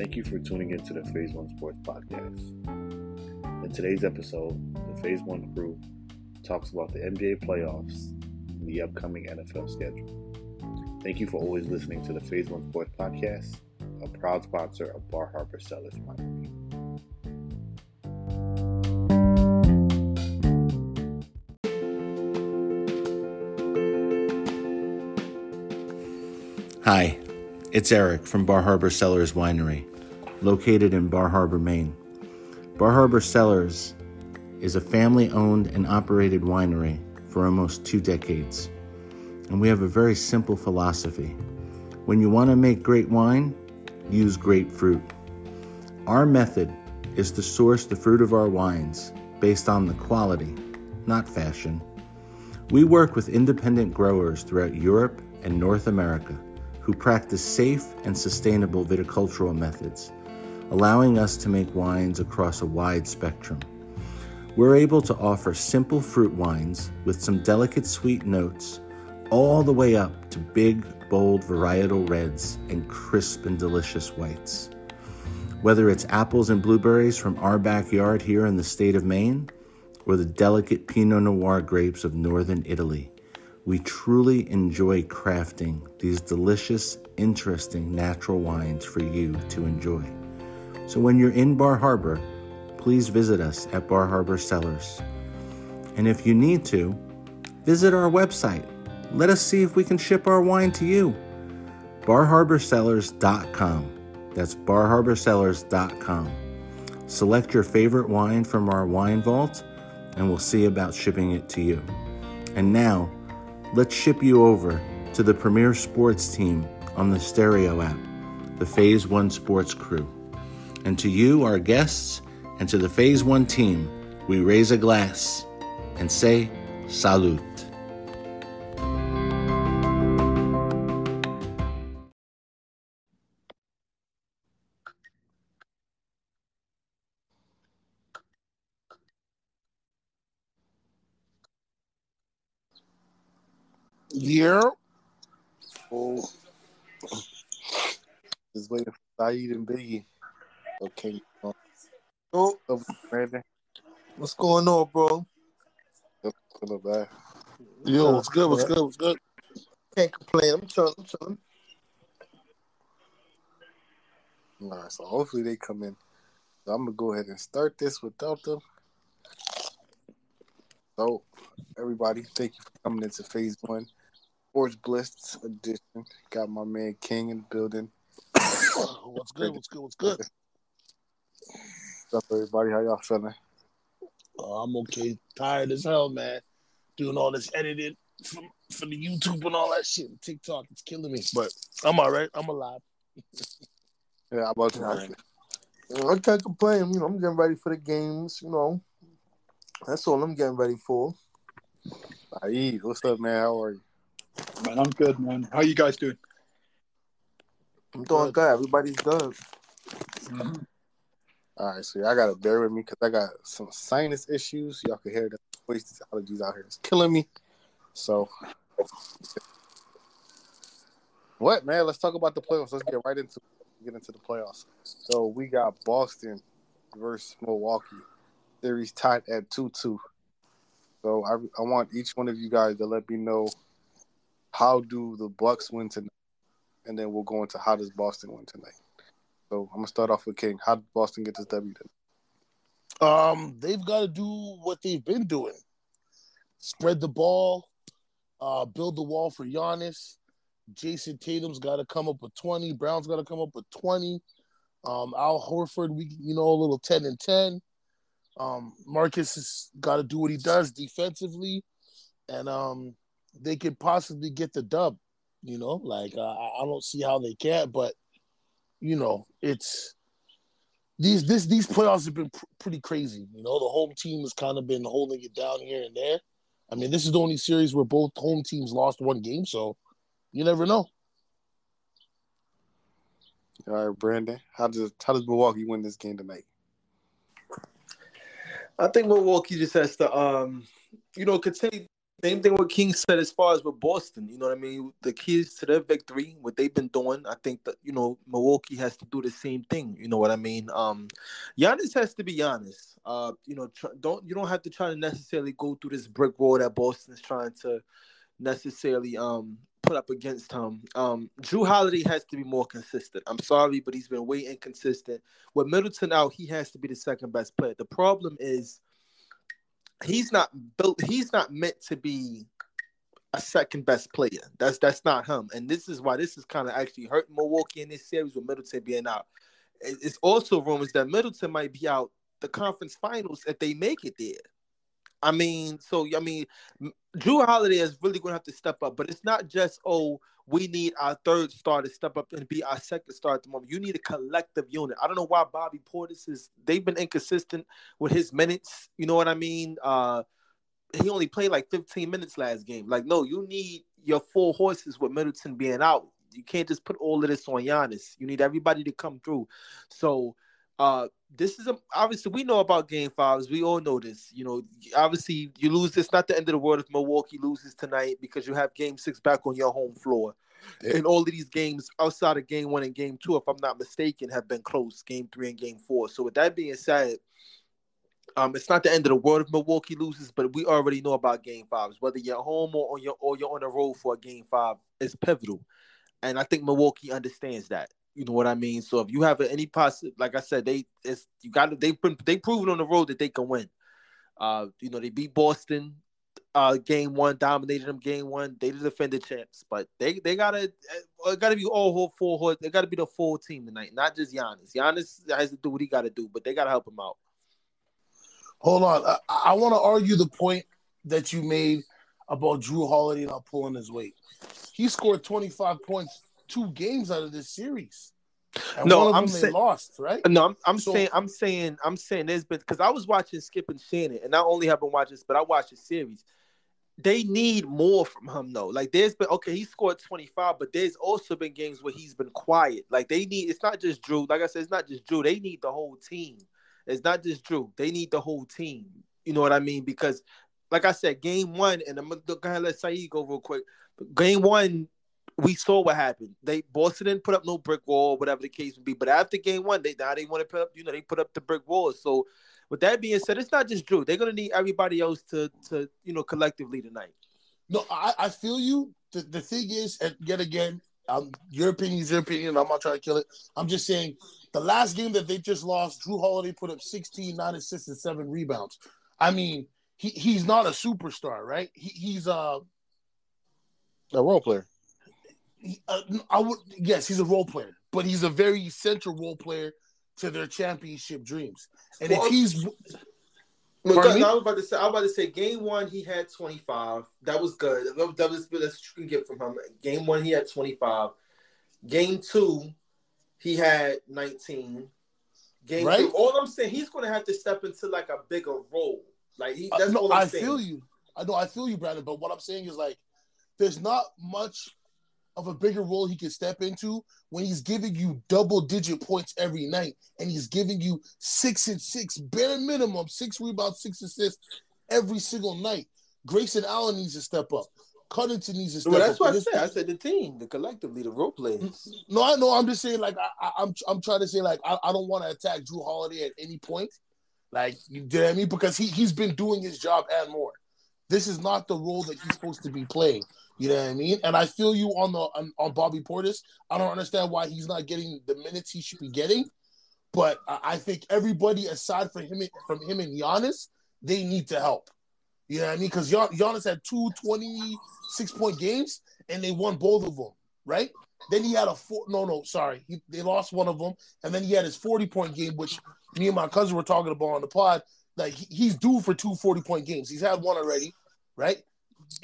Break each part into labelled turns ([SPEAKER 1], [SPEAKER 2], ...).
[SPEAKER 1] Thank you for tuning in to the Phase One Sports Podcast. In today's episode, the Phase One crew talks about the NBA playoffs and the upcoming NFL schedule. Thank you for always listening to the Phase One Sports Podcast, a proud sponsor of Bar Harbor Cellars Winery. Hi, it's Eric from Bar Harbor Cellars Winery, located in Bar Harbor, Maine. Bar Harbor Cellars is a family owned and operated winery for almost two decades. And we have a very simple philosophy. When you want to make great wine, use grapefruit. Our method is to source the fruit of our wines based on the quality, not fashion. We work with independent growers throughout Europe and North America who practice safe and sustainable viticultural methods, allowing us to make wines across a wide spectrum. We're able to offer simple fruit wines with some delicate sweet notes, all the way up to big, bold varietal reds and crisp and delicious whites. Whether it's apples and blueberries from our backyard here in the state of Maine, or the delicate Pinot Noir grapes of northern Italy, we truly enjoy crafting these delicious, interesting natural wines for you to enjoy. So when you're in Bar Harbor, please visit us at Bar Harbor Cellars. And if you need to, visit our website. Let us see if we can ship our wine to you. BarHarborCellars.com. That's BarHarborCellars.com. Select your favorite wine from our wine vault, and we'll see about shipping it to you. And now, let's ship you over to the premier sports team on the Stereo app, the Phase One Sports Crew. And to you, our guests, and to the Phase One team, we raise a glass and say salute.
[SPEAKER 2] Yeah.
[SPEAKER 3] Oh. Just waiting for Saeed and Biggie. Okay.
[SPEAKER 2] Oh,
[SPEAKER 3] Over Brandon.
[SPEAKER 2] what's going on, bro?
[SPEAKER 3] Hello, bad.
[SPEAKER 2] Yo, what's good? What's good? What's good? Can't complain. I'm chilling. I'm chilling.
[SPEAKER 3] All right, so hopefully they come in. So I'm gonna go ahead and start this without them. So, everybody, thank you for coming into Phase One Sports Blitz edition. Got my man King in the building.
[SPEAKER 2] what's good? What's good? What's good?
[SPEAKER 3] What's up, everybody? How y'all feeling?
[SPEAKER 2] Uh, I'm okay. Tired as hell, man. Doing all this editing for, for the YouTube and all that shit. and TikTok, it's killing me. But I'm all right. I'm alive.
[SPEAKER 3] Yeah, how about you?
[SPEAKER 2] All right. I can't complain. You know, I'm getting ready for the games. You know, that's all I'm getting ready for.
[SPEAKER 3] Saeed, what's up, man? How are you?
[SPEAKER 4] Man, I'm good, man. How you guys doing?
[SPEAKER 2] I'm doing good. Everybody's good.
[SPEAKER 3] All right, so y'all gotta bear with me because I got some sinus issues. Y'all can hear the voice these allergies out here. It's killing me. So, what man? Let's talk about the playoffs. Let's get right into get into the playoffs. So we got Boston versus Milwaukee. Series tied at two two. So I I want each one of you guys to let me know how do the Bucks win tonight, and then we'll go into how does Boston win tonight. So I'm gonna start off with King. How did Boston get this W? Then?
[SPEAKER 2] Um, they've got to do what they've been doing: spread the ball, uh, build the wall for Giannis. Jayson Tatum's got to come up with twenty. Brown's got to come up with twenty. Um, Al Horford, we you know a little ten and ten. Um, Marcus has got to do what he does defensively, and um, they could possibly get the dub. You know, like uh, I don't see how they can't, but you know, it's these this these playoffs have been pr- pretty crazy. You know, the home team has kind of been holding it down here and there. I mean, this is the only series where both home teams lost one game, so you never know.
[SPEAKER 3] All right, Brandon. How does how does Milwaukee win this game tonight?
[SPEAKER 4] I think Milwaukee just has to, um, you know, continue
[SPEAKER 5] Same thing what King said as far as with Boston. You know what I mean? The keys to their victory, what they've been doing, I think that you know Milwaukee has to do the same thing. You know what I mean? Um, Giannis has to be honest. Uh, you know, tr- don't you don't have to try to necessarily go through this brick wall that Boston's trying to necessarily um put up against him. Um, Jrue Holiday has to be more consistent. I'm sorry, but he's been way inconsistent. With Middleton out, he has to be the second best player. The problem is he's not built. He's not meant to be a second best player. That's that's not him. And this is why this is kind of actually hurting Milwaukee in this series with Middleton being out. It's also rumors that Middleton might be out the conference finals if they make it there. I mean, so I mean, Jrue Holiday is really going to have to step up, but it's not just oh we need our third star to step up and be our second star at the moment. You need a collective unit. I don't know why Bobby Portis is. They've been inconsistent with his minutes. You know what I mean? Uh, he only played like 15 minutes last game. Like, no, you need your four horses with Middleton being out. You can't just put all of this on Giannis. You need everybody to come through. So uh, this is a, obviously we know about game fives. We all know this. You know, obviously you lose this. Not the end of the world if Milwaukee loses tonight because you have game six back on your home floor. Yeah. And all of these games outside of game one and game two, if I'm not mistaken, have been close. Game three and game four. So with that being said, um, it's not the end of the world if Milwaukee loses, but we already know about game fives. Whether you're home or on your or you're on the road for a game five, it's pivotal. And I think Milwaukee understands that. You know what I mean? So if you have any possible, like I said, they it's you got they've been they proven on the road that they can win. Uh, you know they beat Boston, uh, game one, dominated them game one. They the defending champs, but they they gotta uh, gotta be all whole full. They gotta be the full team tonight, not just Giannis. Giannis has to do what he got to do, but they gotta help him out.
[SPEAKER 2] Hold on, I, I want to argue the point that you made about Jrue Holiday not pulling his weight. He scored 25 points two games out of this series. And
[SPEAKER 5] no, I'm saying
[SPEAKER 2] lost, right?
[SPEAKER 5] No, I'm, I'm so, saying I'm saying I'm saying this, but because I was watching Skip and Shannon, and not only have been watching this, but I watched the series. They need more from him though. Like there's been okay, he scored 25, but there's also been games where he's been quiet. Like they need it's not just Jrue. Like I said, it's not just Jrue. They need the whole team. It's not just Jrue. They need the whole team. You know what I mean? Because like I said, game one, and I'm gonna go ahead and let Saeed go real quick. Game one, we saw what happened. They Boston didn't put up no brick wall, whatever the case would be. But after game one, they now they want to put up, you know, they put up the brick wall. So with that being said, it's not just Jrue. They're gonna need everybody else to to you know collectively tonight.
[SPEAKER 2] No, I, I feel you. The, the thing is, and yet again, um, your opinion is your opinion. I'm not trying to kill it. I'm just saying the last game that they just lost, Jrue Holiday put up 16, 9 assists, and seven rebounds. I mean, he, he's not a superstar, right? He, he's uh,
[SPEAKER 3] a role player
[SPEAKER 2] uh, I would yes, he's a role player, but he's a very central role player to their championship dreams. And well, if he's
[SPEAKER 5] I was about to say, I was about to say, game one he had twenty five. That was good. That was that's what you can get from him. Game one he had twenty five. Game two, he had nineteen. Game right? two, all I'm saying, he's going to have to step into like a bigger role. Like he, that's uh, no, all I'm
[SPEAKER 2] I
[SPEAKER 5] saying.
[SPEAKER 2] feel you. I know I feel you, Brandon. But what I'm saying is like, there's not much of a bigger role he can step into when he's giving you double digit points every night and he's giving you six and six, bare minimum, six rebounds, six assists every single night. Grayson Allen needs to step up. Covington needs to step
[SPEAKER 5] well,
[SPEAKER 2] that's
[SPEAKER 5] up. That's what I said. I said the team, the collectively, the role players. Mm-hmm.
[SPEAKER 2] No, I know. I'm just saying, like, I, am I'm, I'm trying to say, like, I, I don't want to attack Jrue Holiday at any point. Like, you know what I mean? Because he, he's been doing his job and more. This is not the role that he's supposed to be playing. You know what I mean? And I feel you on the on, on Bobby Portis. I don't understand why he's not getting the minutes he should be getting. But I think everybody aside from him from him and Giannis, they need to help. You know what I mean? Because Giannis had two 26 point games and they won both of them, right? Then he had a four. No, no, sorry, he, they lost one of them, and then he had his 40 point game, which me and my cousin were talking about on the pod. Like he's due for two 40 point games. He's had one already, right?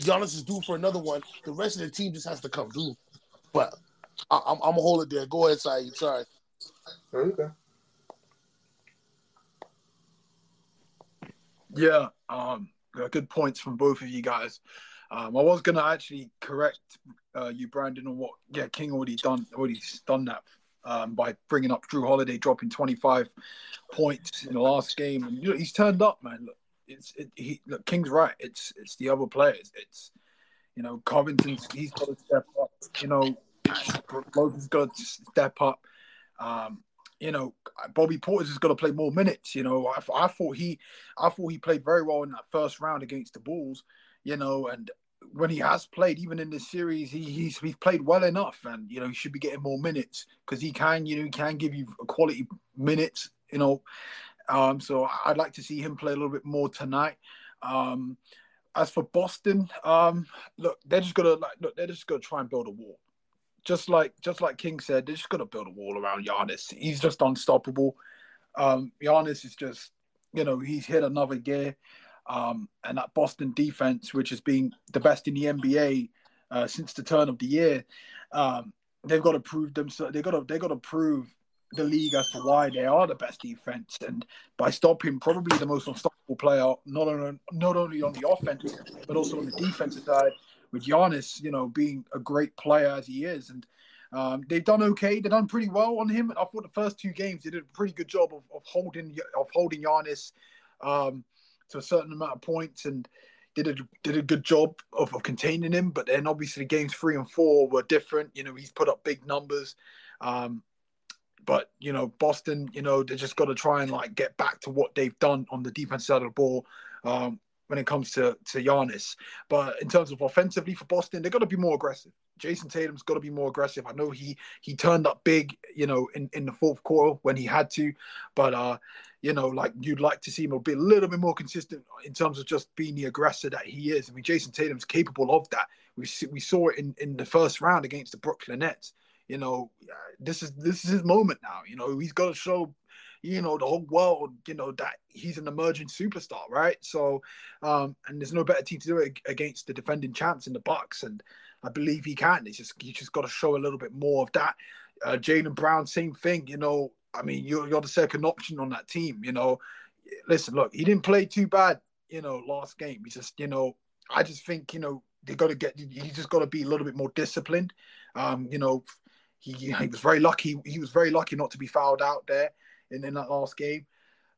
[SPEAKER 2] Giannis is due for another one. The rest of the team just has to come through. But I, am gonna hold it there. Go ahead, Saeed. Sorry.
[SPEAKER 5] Okay.
[SPEAKER 4] Yeah, um, good points from both of you guys. Um, I was gonna actually correct uh, you, Brandon, on what yeah King already done already done that um, by bringing up Jrue Holiday dropping 25 points in the last game, and you know, he's turned up, man. Look, it's it, he look, King's right. It's it's the other players. It's you know Covington's he's got to step up. You know Logan's got to step up. Um, you know Bobby Portis has got to play more minutes. You know I, I thought he I thought he played very well in that first round against the Bulls. You know and when he has played, even in this series, he, he's he's played well enough, and you know he should be getting more minutes because he can, you know, he can give you a quality minutes, you know. Um, so I'd like to see him play a little bit more tonight. Um, as for Boston, um, look, they're just gonna like look, they're just gonna try and build a wall. Just like just like King said, they're just gonna build a wall around Giannis. He's just unstoppable. Um, Giannis is just, you know, he's hit another gear. Um, and that Boston defense, which has been the best in the NBA uh, since the turn of the year, um, they've got to prove themselves. They've got to they got to prove the league as to why they are the best defense, and by stopping probably the most unstoppable player, not on not only on the offense but also on the defensive side, with Giannis, you know, being a great player as he is, and um, they've done okay. They've done pretty well on him. I thought the first two games they did a pretty good job of, of holding of holding Giannis. Um, to a certain amount of points and did a did a good job of, of containing him. But then obviously games three and four were different. You know, he's put up big numbers. Um, but you know, Boston, you know, they just got to try and like get back to what they've done on the defense side of the ball. Um, when it comes to to Giannis. But in terms of offensively for Boston, they've got to be more aggressive. Jayson Tatum's got to be more aggressive. I know he he turned up big, you know, in, in the fourth quarter when he had to, but uh, you know, like you'd like to see him be a little bit more consistent in terms of just being the aggressor that he is. I mean, Jayson Tatum's capable of that. We we saw it in in the first round against the Brooklyn Nets. You know, this is this is his moment now. You know, he's got to show you know the whole world you know that he's an emerging superstar right? So um and there's no better team to do it against the defending champs in the Bucks and i believe he can. It's just you just got to show a little bit more of that. Uh Jaylen Brown same thing you know i mean you're, you're the second option on that team you know. Listen look he didn't play too bad you know last game. He just you know i just think you know they got to get you just got to be a little bit more disciplined. Um you know he, he was very lucky he was very lucky not to be fouled out there in, in that last game.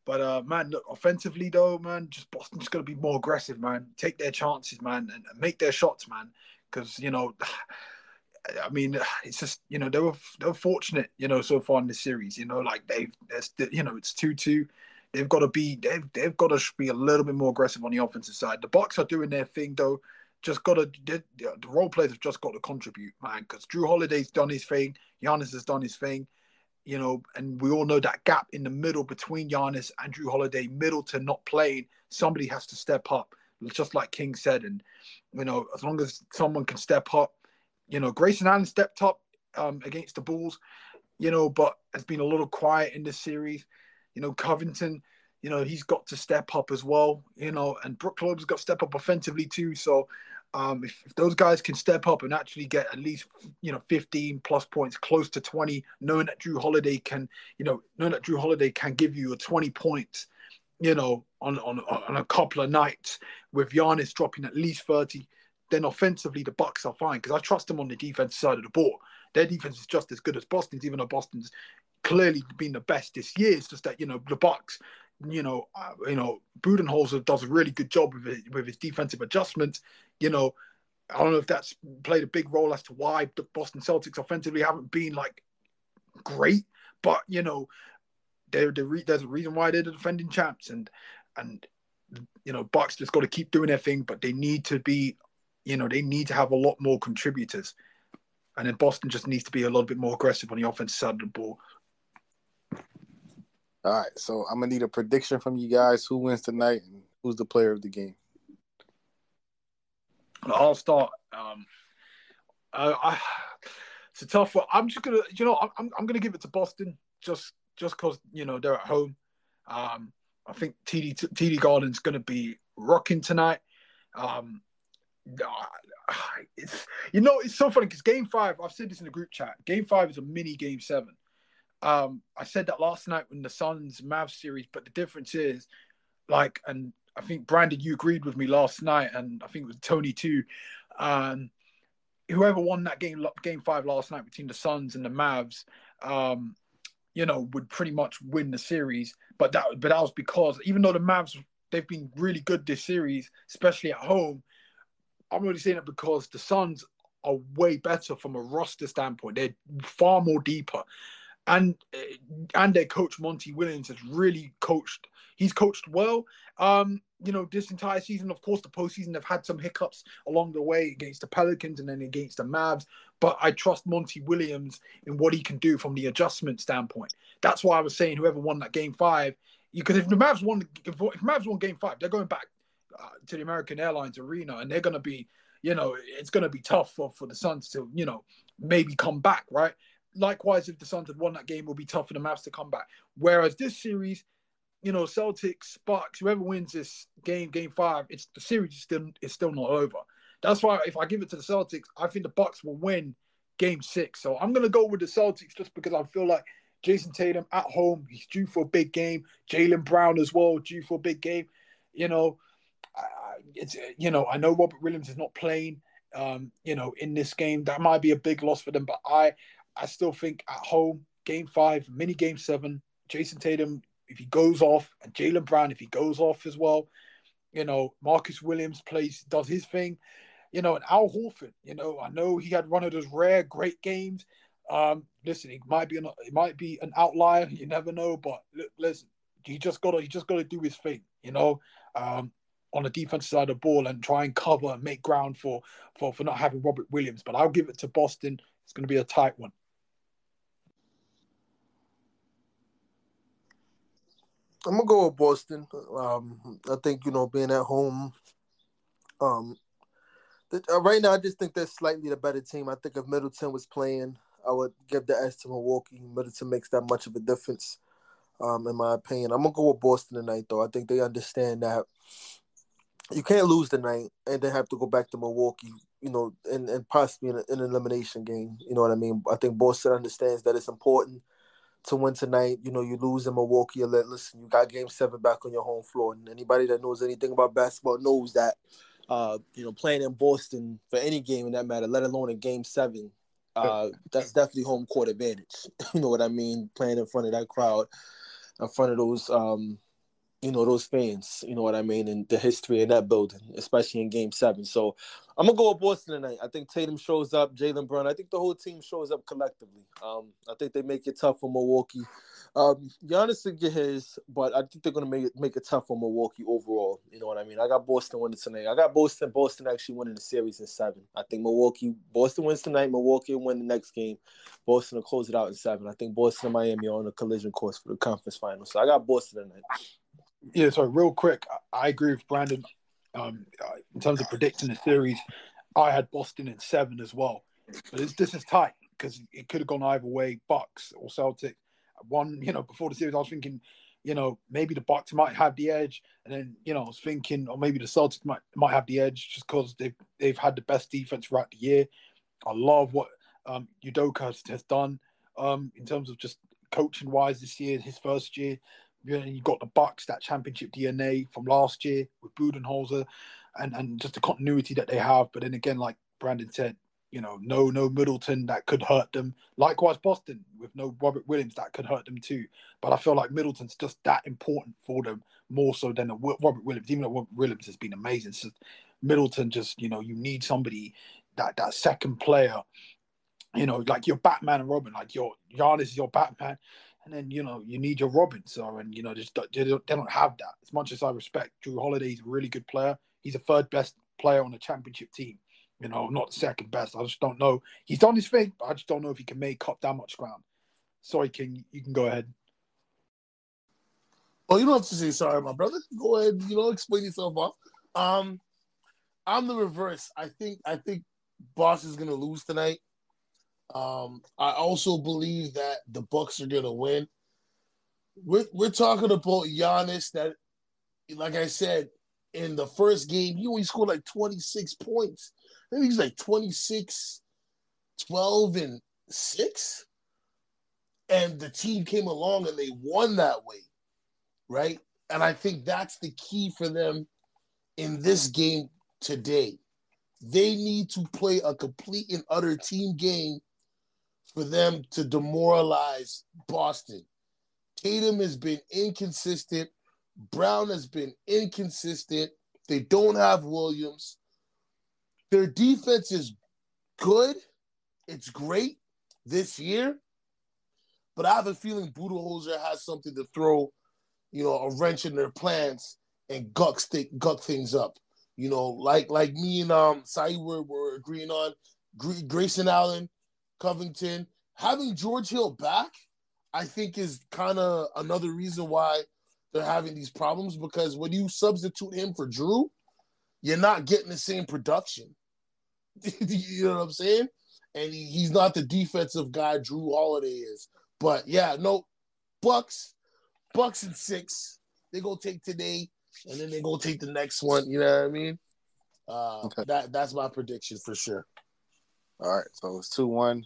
[SPEAKER 4] But uh, man, look, offensively though, man, just Boston just got to be more aggressive, man. Take their chances, man, and, and make their shots, man. Because you know, I mean, it's just you know they were they were fortunate, you know, so far in the series. You know, like they've, you know, it's two two. They've got to be they've they've got to be a little bit more aggressive on the offensive side. The Bucks are doing their thing though. Just got to the role players have just got to contribute, man. Because Jrue Holiday's done his thing, Giannis has done his thing you know, and we all know that gap in the middle between Giannis and Jrue Holiday, Middleton not playing, somebody has to step up, just like King said. And, you know, as long as someone can step up, you know, Grayson Allen stepped up um, against the Bulls, you know, but has been a little quiet in this series. You know, Covington, you know, he's got to step up as well, you know, and Brook Lopez got to step up offensively too. So um, if, if, those guys can step up and actually get at least you know 15 plus points, close to 20, knowing that Jrue Holiday can, you know, knowing that Jrue Holiday can give you a 20 points, you know, on on on a couple of nights with Giannis dropping at least 30, then offensively the Bucks are fine because I trust them on the defense side of the ball. Their defense is just as good as Boston's, even though Boston's clearly been the best this year. It's just that you know the Bucks you know, uh, you know, Budenholzer does a really good job with it, with his defensive adjustments you know, I don't know if that's played a big role as to why the Boston Celtics offensively haven't been like great, but you know, they're, they're re- there's a reason why they're the defending champs, and and you know, Bucks just got to keep doing their thing, but they need to be, you know, they need to have a lot more contributors, and then Boston just needs to be a little bit more aggressive on the offensive side of the ball.
[SPEAKER 3] All right, so I'm gonna need a prediction from you guys. Who wins tonight, and who's the player of the game?
[SPEAKER 4] I'll start. Um, uh, I, it's a tough one. I'm just gonna, you know, I'm I'm gonna give it to Boston just just because you know they're at home. Um, I think TD TD Garden's gonna be rocking tonight. Um, it's you know it's so funny because Game Five. I've said this in the group chat. Game Five is a mini Game Seven. Um, I said that last night when the Suns Mavs series, but the difference is, like, and I think Brandon, you agreed with me last night, and I think it was Tony too. Um, whoever won that game, game five last night between the Suns and the Mavs, um, you know, would pretty much win the series. But that, but that was because even though the Mavs they've been really good this series, especially at home. I'm only saying it because the Suns are way better from a roster standpoint. They're far more deeper, and eh, and their coach Monty Williams has really coached. He's coached well. Um, you know, this entire season, of course, the postseason they've had some hiccups along the way against the Pelicans and then against the Mavs. But I trust Monty Williams in what he can do from the adjustment standpoint. That's why I was saying whoever won that game five, because if the Mavs won, if Mavs won game five, they're going back uh, to the American Airlines Arena and they're going to be, you know, it's going to be tough for, for the Suns to, you know, maybe come back, right? Likewise, if the Suns had won that game, it would be tough for the Mavs to come back. Whereas this series, you know, Celtics, Bucks, whoever wins this game, game five, it's the series is still is still not over. That's why if I give it to the Celtics, I think the Bucks will win game six. So I'm gonna go with the Celtics just because I feel like Jayson Tatum at home, he's due for a big game. Jaylen Brown as well, due for a big game. You know, it's you know, I know Robert Williams is not playing um, you know, in this game. That might be a big loss for them, but I I still think at home, game five, mini game seven, Jayson Tatum if he goes off, and Jaylen Brown if he goes off as well, you know, Marcus Williams plays does his thing, you know, and Al Horford, you know, I know he had one of those rare great games. Um, listen, he might be an it might be an outlier, you never know, but listen, he just gotta he just gotta do his thing, you know. Um, on the defensive side of the ball and try and cover and make ground for for for not having Robert Williams. But I'll give it to Boston. It's going to be a tight one.
[SPEAKER 5] I'm gonna go with Boston. Um, I think you know being at home. Um, uh, right now I just think they're slightly the better team. I think if Middleton was playing, I would give the edge to Milwaukee. Middleton makes that much of a difference, um, in my opinion. I'm gonna go with Boston tonight, though. I think they understand that you can't lose tonight and then have to go back to Milwaukee, you know, and, and possibly in an elimination game. You know what I mean? I think Boston understands that it's important to win tonight. You know, you lose in Milwaukee. Let listen, you got Game Seven back on your home floor, and anybody that knows anything about basketball knows that. Uh, you know, playing in Boston for any game in that matter, let alone in Game Seven, uh, that's definitely home court advantage. you know what I mean? Playing in front of that crowd, in front of those um, you know those fans you know what i mean and the history in that building especially in game seven so i'm gonna go with boston tonight i think tatum shows up Jaylen brown i think the whole team shows up collectively um, i think they make it tough for milwaukee um, Giannis will get his, but I think they're gonna make it make it tough for Milwaukee overall. You know what I mean? I got Boston winning tonight. I got Boston. Boston actually winning the series in seven. I think Milwaukee. Boston wins tonight. Milwaukee win the next game. Boston will close it out in seven. I think Boston and Miami are on a collision course for the conference final. So I got Boston tonight.
[SPEAKER 4] Yeah, so real quick, I agree with Brandon um, uh, in terms of predicting the series. I had Boston in seven as well, but this is tight because it could have gone either way. Bucks or Celtic. One, you know, before the series, I was thinking, you know, maybe the Bucks might have the edge, and then you know, I was thinking, or maybe the Celtics might might have the edge just because they've they've had the best defense throughout the year. I love what um, Udoka has, has done um, in terms of just coaching wise this year, his first year. You, know, you got the Bucks, that championship DNA from last year with Budenholzer, and and just the continuity that they have. But then again, like Brandon said, you know, no no Middleton that could hurt them. Likewise, Boston with no Robert Williams that could hurt them too. But I feel like Middleton's just that important for them more so than Robert Williams. Even though Robert Williams has been amazing, Middleton just you know you need somebody that that second player. You know, like your Batman and Robin, like your Giannis is your Batman and then you know you need your Robin. So and you know just they don't, they don't have that. As much as I respect Jrue Holiday, he's a really good player. He's a third best player on the championship team. You know, not second best. I just don't know. He's done his thing, but I just don't know if he can make up that much ground. Sorry, King, you can go ahead.
[SPEAKER 2] Oh, you don't have to say sorry, my brother. Go ahead. You know, explain yourself off. Um, I'm the reverse. I think I think Boss is gonna lose tonight. Um, I also believe that the Bucks are gonna win. We're we're talking about Giannis that, like I said, in the first game, he only scored like 26 points. I think he's like 26, 12, and 6. And the team came along and they won that way. Right. And I think that's the key for them in this game today. They need to play a complete and utter team game for them to demoralize Boston. Tatum has been inconsistent. Brown has been inconsistent. They don't have Williams. Their defense is good. It's great this year. But I have a feeling Budenholzer has something to throw, you know, a wrench in their plans and guck, stick, guck things up. You know, like like me and um Sai were, were agreeing on Grayson Allen, Covington, having George Hill back, I think is kind of another reason why they're having these problems because when you substitute him for Jrue, you're not getting the same production. you know what I'm saying? And he, he's not the defensive guy Jrue Holiday is. But yeah, no, Bucks, Bucks and six. They go take today, and then they go take the next one. You know what I mean? Uh, okay. That that's my prediction for sure.
[SPEAKER 3] All right, so it's two one.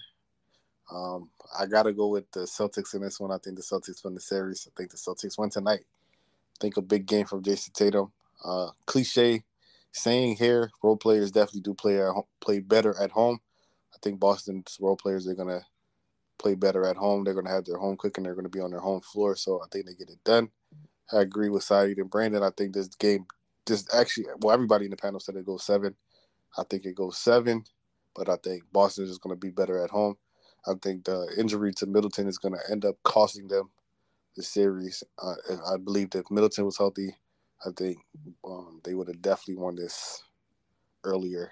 [SPEAKER 3] Um, I gotta go with the Celtics in this one. I think the Celtics win the series. I think the Celtics win tonight. I think a big game from Jayson Tatum. Uh, cliche saying here, role players definitely do play at home, play better at home. I think Boston's role players are gonna play better at home. They're gonna have their home cooking. They're gonna be on their home floor. So I think they get it done. I agree with Saeed and Brandon. I think this game, this actually, well, everybody in the panel said it goes seven. I think it goes seven, but I think Boston is going to be better at home. I think the injury to Middleton is going to end up costing them the series. Uh, I believe that if Middleton was healthy, I think um, they would have definitely won this earlier.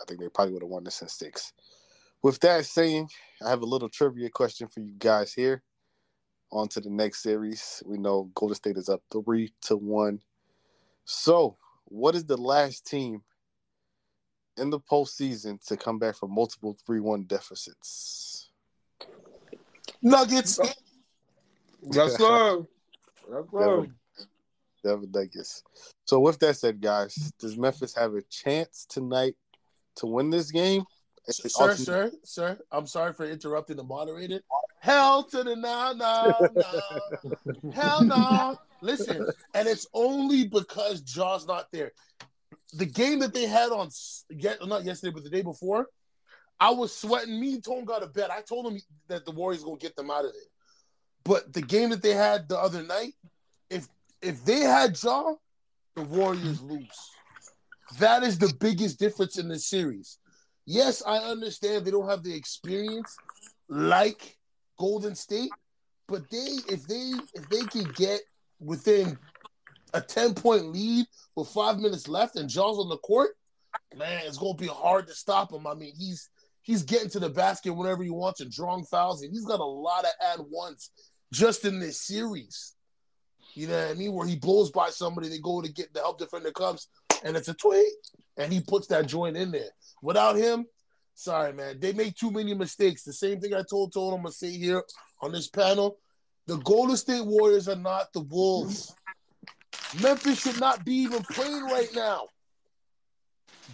[SPEAKER 3] I think they probably would have won this in six. With that saying, I have a little trivia question for you guys here. On to the next series. We know Golden State is up three to one. So, what is the last team in the postseason to come back from multiple 3 1 deficits?
[SPEAKER 2] Nuggets.
[SPEAKER 4] yes, sir. Yes, sir.
[SPEAKER 3] Denver Nuggets. So with that said, guys, does Memphis have a chance tonight to win this game?
[SPEAKER 2] Sir, sir, sir, I'm sorry for interrupting the moderator. Hell to the no, no, no. Hell no. Listen, and it's only because Ja's not there. The game that they had on, yet not yesterday, but the day before, I was sweating. Me and Tone got a bet. I told him that the Warriors gonna get them out of there. But the game that they had the other night, if if they had Ja, the Warriors lose. That is the biggest difference in this series. Yes, I understand they don't have the experience like Golden State, but they if they if they can get within a 10 point lead with five minutes left and Ja's on the court, man, it's gonna be hard to stop him. I mean, he's he's getting to the basket whenever he wants and drawing fouls, and he's got a lot of and ones just in this series. You know what I mean? Where he blows by somebody, they go to get the help defender comes, and it's a tweet, and he puts that joint in there. Without him, sorry, man, they make too many mistakes. The same thing I told told I'm gonna say here on this panel. The Golden State Warriors are not the Wolves. Memphis should not be even playing right now.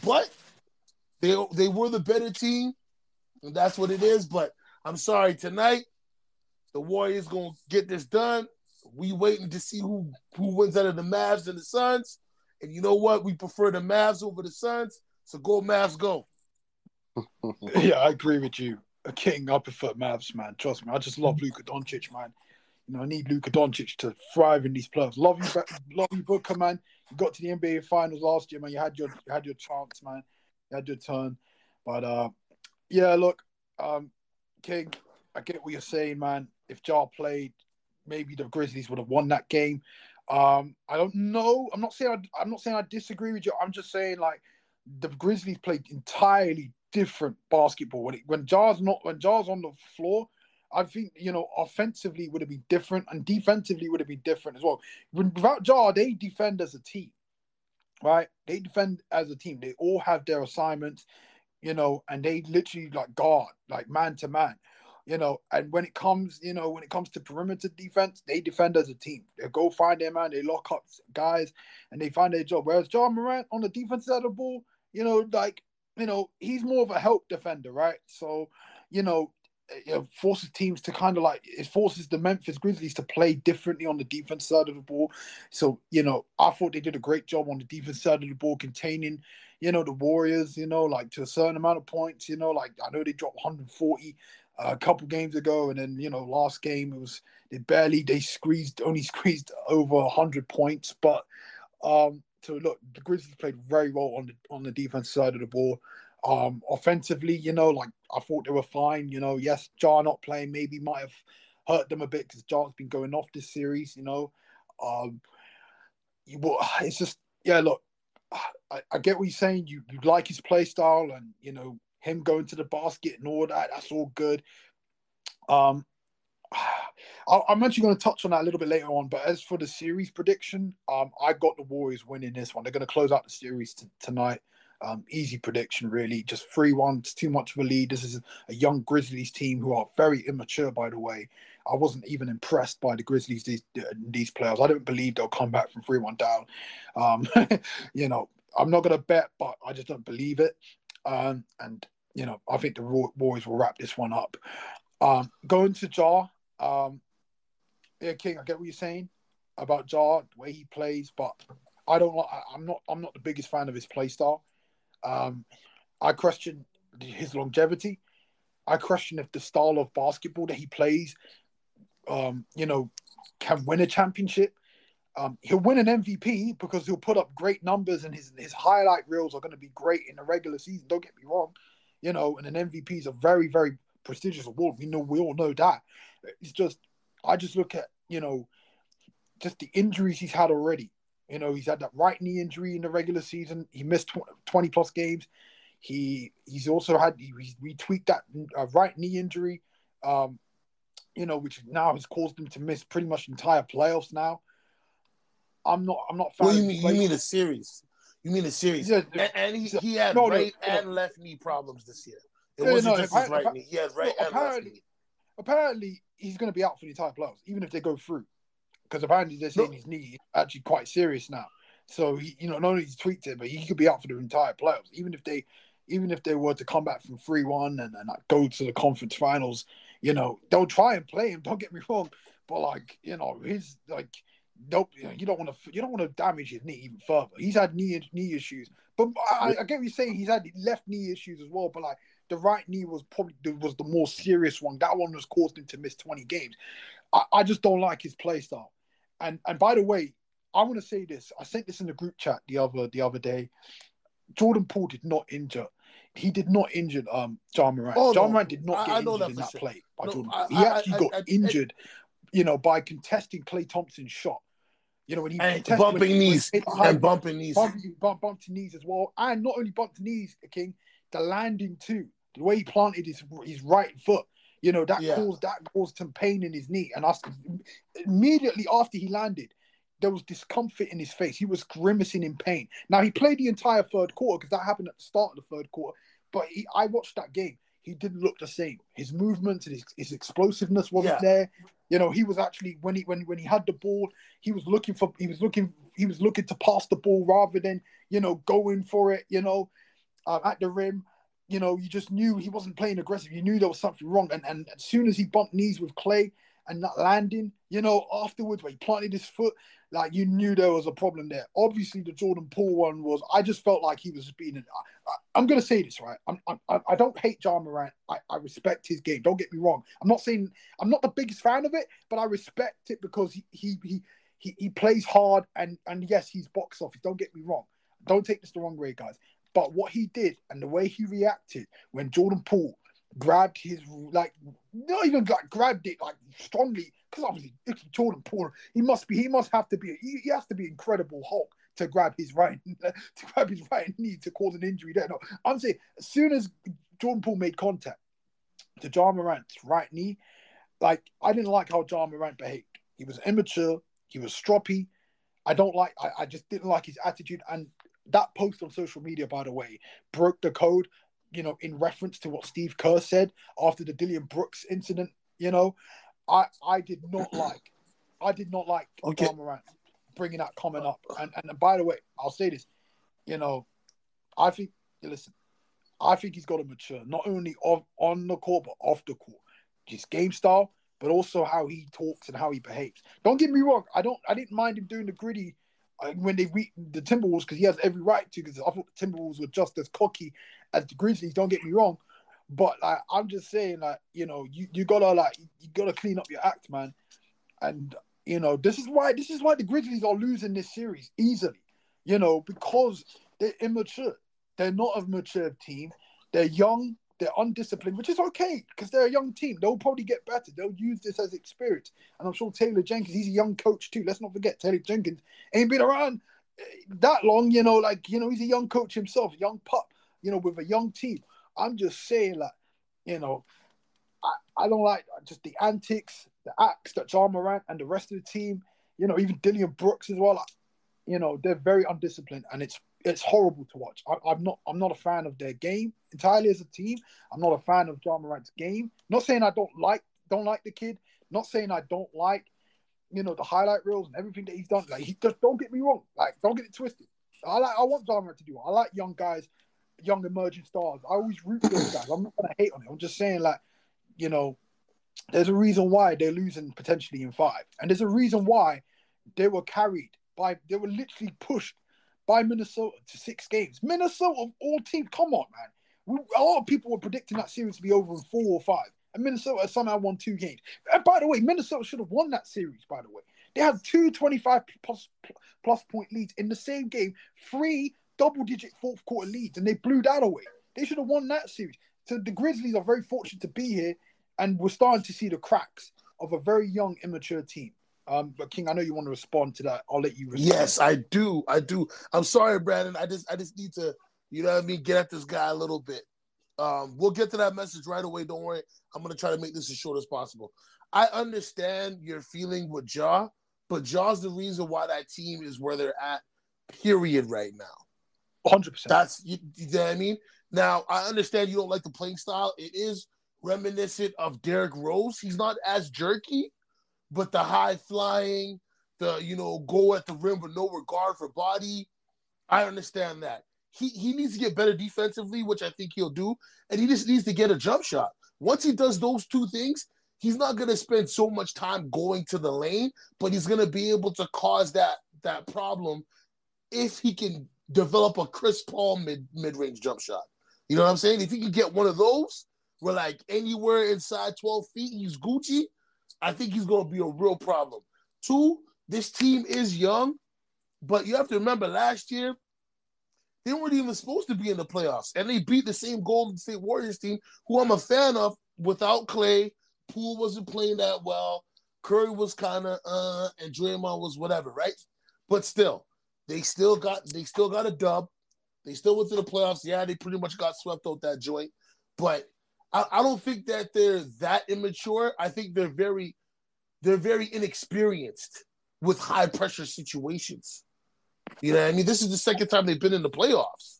[SPEAKER 2] But they they were the better team, and that's what it is. But I'm sorry, tonight the Warriors gonna get this done. We waiting to see who who wins out of the Mavs and the Suns. And you know what? We prefer the Mavs over the Suns. So go Mavs, go.
[SPEAKER 4] yeah, I agree with you. A king, I prefer Mavs, man. Trust me, I just love mm-hmm. Luka Doncic, man. You know, I need Luka Doncic to thrive in these playoffs. Love you, love you, Booker, man. You got to the NBA Finals last year, man. You had your you had your chance, man. You had your turn, but uh, yeah, look, um, King, I get what you're saying, man. If Ja played, maybe the Grizzlies would have won that game. Um, I don't know. I'm not saying I, I'm not saying I disagree with you. I'm just saying like the Grizzlies played entirely different basketball when it, when Ja's not when Ja's on the floor. I think you know offensively would have been different and defensively would have been different as well. Without Ja, they defend as a team, right? They defend as a team. They all have their assignments, you know, and they literally like guard, like man to man you know, and when it comes, you know, when it comes to perimeter defense, they defend as a team. They go find their man, they lock up guys, and they find their job. Whereas Ja Morant on the defense side of the ball, you know, like, you know, he's more of a help defender, right? So, you know, it forces teams to kind of like it forces the Memphis Grizzlies to play differently on the defense side of the ball. So, you know, I thought they did a great job on the defense side of the ball, containing, you know, the Warriors, you know, like to a certain amount of points, you know, like I know they dropped 140 a couple games ago, and then you know last game it was they barely they squeezed only squeezed over hundred points. But um, so look, the Grizzlies played very well on the on the defense side of the ball. Um, offensively, you know, like I thought they were fine. You know, yes, Ja not playing maybe might have hurt them a bit because Ja's been going off this series. You know, um, you, it's just yeah. Look, I, I get what you're saying. You, you like his play style, and you know him going to the basket and all that. That's all good. Um, I'm actually going to touch on that a little bit later on. But as for the series prediction, um, I got the Warriors winning this one. They're going to close out the series t- tonight. Um, easy prediction, really. Just 3 1. It's too much of a lead. This is a young Grizzlies team who are very immature, by the way. I wasn't even impressed by the Grizzlies, these, these players. I don't believe they'll come back from 3 1 down. Um, you know, I'm not going to bet, but I just don't believe it. Um, and, you know, I think the Warriors will wrap this one up. Um, going to Ja, um, yeah, King, I get what you're saying about Ja, the way he plays, but I don't like. I'm not. I'm not the biggest fan of his play style. Um, I question his longevity. I question if the style of basketball that he plays, um, you know, can win a championship. Um, he'll win an MVP because he'll put up great numbers and his his highlight reels are going to be great in the regular season. Don't get me wrong, you know, and an MVP is a very very prestigious award. We know we all know that. It's just I just look at you know just the injuries he's had already. You know, he's had that right knee injury in the regular season. He missed 20 plus games. He he's also had he, he retweaked that uh, right knee injury, um, you know, which now has caused him to miss pretty much entire playoffs. Now, I'm not I'm not.
[SPEAKER 2] Well, you mean you mean a series? You mean a series? Yeah, and, and he, he had no, right no, and no. left knee problems this year. It yeah, wasn't just his right knee. He has right and left knee.
[SPEAKER 4] Apparently, he's going to be out for the entire playoffs, even if they go through because apparently they're saying his knee is actually quite serious now. So he, you know, not only he's tweaked it, but he could be out for the entire playoffs. Even if they, even if they were to come back from three one and, and like, go to the conference finals, you know, they'll try and play him. Don't get me wrong, but like you know, his like, nope, you, know, you don't want to, you don't want to damage his knee even further. He's had knee knee issues, but I, I get what you're saying. He's had left knee issues as well, but like the right knee was probably was the more serious one. That one was caused him to miss 20 games. I, I just don't like his play style. And and by the way, I want to say this. I sent this in the group chat the other the other day. Jordan Poole did not injure. He did not injure um Ja Morant. Oh, Ja no. Morant did not get I, injured in that sure. play by no, Jordan. I, he actually got injured, you know, by contesting Klay Thompson's shot. You know, when he
[SPEAKER 2] and bumping when, knees when and bumping knees,
[SPEAKER 4] bumping, bump, bumped knees as well, and not only bumped knees, King, the landing too. The way he planted his his right foot you know, that yeah. caused that caused some pain in his knee. And I, immediately after he landed, there was discomfort in his face. He was grimacing in pain. Now he played the entire third quarter because that happened at the start of the third quarter. But he, I watched that game. He didn't look the same. His movements and his, his explosiveness wasn't yeah. there. You know, he was actually when he when when he had the ball, he was looking for he was looking he was looking to pass the ball rather than you know going for it. You know, uh, at the rim you know, you just knew he wasn't playing aggressive. You knew there was something wrong. And, and as soon as he bumped knees with Klay and that landing, you know, afterwards when he planted his foot, like you knew there was a problem there. Obviously, the Jordan Poole one was, I just felt like he was being, I, am going to say this, right? I'm, I'm, I don't hate Ja Morant. I, I respect his game. Don't get me wrong. I'm not saying, I'm not the biggest fan of it, but I respect it because he, he, he, he, he plays hard and, and yes, he's box office. Don't get me wrong. Don't take this the wrong way, guys. But what he did and the way he reacted when Jordan Poole grabbed his like not even like grabbed it like strongly because obviously it's Jordan Poole. He must be he must have to be he, he has to be incredible Hulk to grab his right to grab his right knee to cause an injury there. No, I'm saying as soon as Jordan Poole made contact to Ja Morant's right knee, like I didn't like how Ja Morant behaved. He was immature. He was stroppy. I don't like. I, I just didn't like his attitude. And that post on social media, by the way, broke the code. You know, in reference to what Steve Kerr said after the Dillon Brooks incident. You know, I I did not like, I did not like okay. Morant bringing that comment up. And and by the way, I'll say this. You know, I think. Listen, I think he's got to mature not only on on the court but off the court. His game style, but also how he talks and how he behaves. Don't get me wrong. I don't. I didn't mind him doing the Griddy Uh, when they beat the Timberwolves because he has every right to. Because I thought the Timberwolves were just as cocky as the Grizzlies. Don't get me wrong, But like, I'm just saying, like, you know, you, you gotta like you gotta clean up your act, man. And you know, this is why this is why the Grizzlies are losing this series easily. You know, because they're immature. They're not a mature team. They're young. They're undisciplined, which is okay because they're a young team. They'll probably get better. They'll use this as experience. And I'm sure Taylor Jenkins, he's a young coach too. Let's not forget Taylor Jenkins ain't been around eh, that long. You know, like you know, he's a young coach himself, young pup. You know, with a young team. I'm just saying, like, you know, I, I don't like just the antics, the acts that Ja Morant and the rest of the team. You know, even Dillon Brooks as well. Like, you know, they're very undisciplined, and it's it's horrible to watch. I, am not I'm not a fan of their game entirely as a team. I'm not a fan of Ja Morant's game. Not saying I don't like don't like the kid. Not saying I don't like you know the highlight reels and everything that he's done. Like he just don't get me wrong. Like don't get it twisted. I like I want Ja Morant to do. It. I like young guys, young emerging stars. I always root for those guys. I'm not gonna hate on it. I'm just saying like you know there's a reason why they're losing potentially in five, and there's a reason why they were carried by they were literally pushed by Minnesota to six games. Minnesota of all teams, come on, man. We, a lot of people were predicting that series to be over in four or five, and Minnesota somehow won two games. And by the way, Minnesota should have won that series. By the way, they had two 25 plus, plus point leads in the same game, three double-digit fourth quarter leads, and they blew that away. They should have won that series. So the Grizzlies are very fortunate to be here, and we're starting to see the cracks of a very young, immature team. Um, but King, I know you want to respond to that. I'll let you respond.
[SPEAKER 2] Yes, I do. I do. I'm sorry, Brandon. I just I just need to, you know what I mean, get at this guy a little bit. Um, we'll get to that message right away. Don't worry. I'm gonna try to make this as short as possible. I understand your feeling with Ja, but Ja's the reason why that team is where they're at, period, right now.
[SPEAKER 4] 100%.
[SPEAKER 2] That's you, you know what I mean? Now I understand you don't like the playing style. It is reminiscent of Derrick Rose. He's not as jerky, but the high flying, the you know, go at the rim with no regard for body, I understand that. He he needs to get better defensively, which I think he'll do, and he just needs to get a jump shot. Once he does those two things, he's not going to spend so much time going to the lane, but he's going to be able to cause that that problem if he can develop a Chris Paul mid mid range jump shot. You know what I'm saying? If he can get one of those, where like anywhere inside 12 feet, he's Gucci. I think he's going to be a real problem. Two, this team is young, but you have to remember last year, they weren't even supposed to be in the playoffs. And they beat the same Golden State Warriors team, who I'm a fan of, without Klay. Poole wasn't playing that well. Curry was kind of uh, and Draymond was whatever, right? But still, they still got they still got a dub. They still went to the playoffs. Yeah, they pretty much got swept out that joint. But I, I don't think that they're that immature. I think they're very they're very inexperienced with high pressure situations. You know, I mean, this is the second time they've been in the playoffs.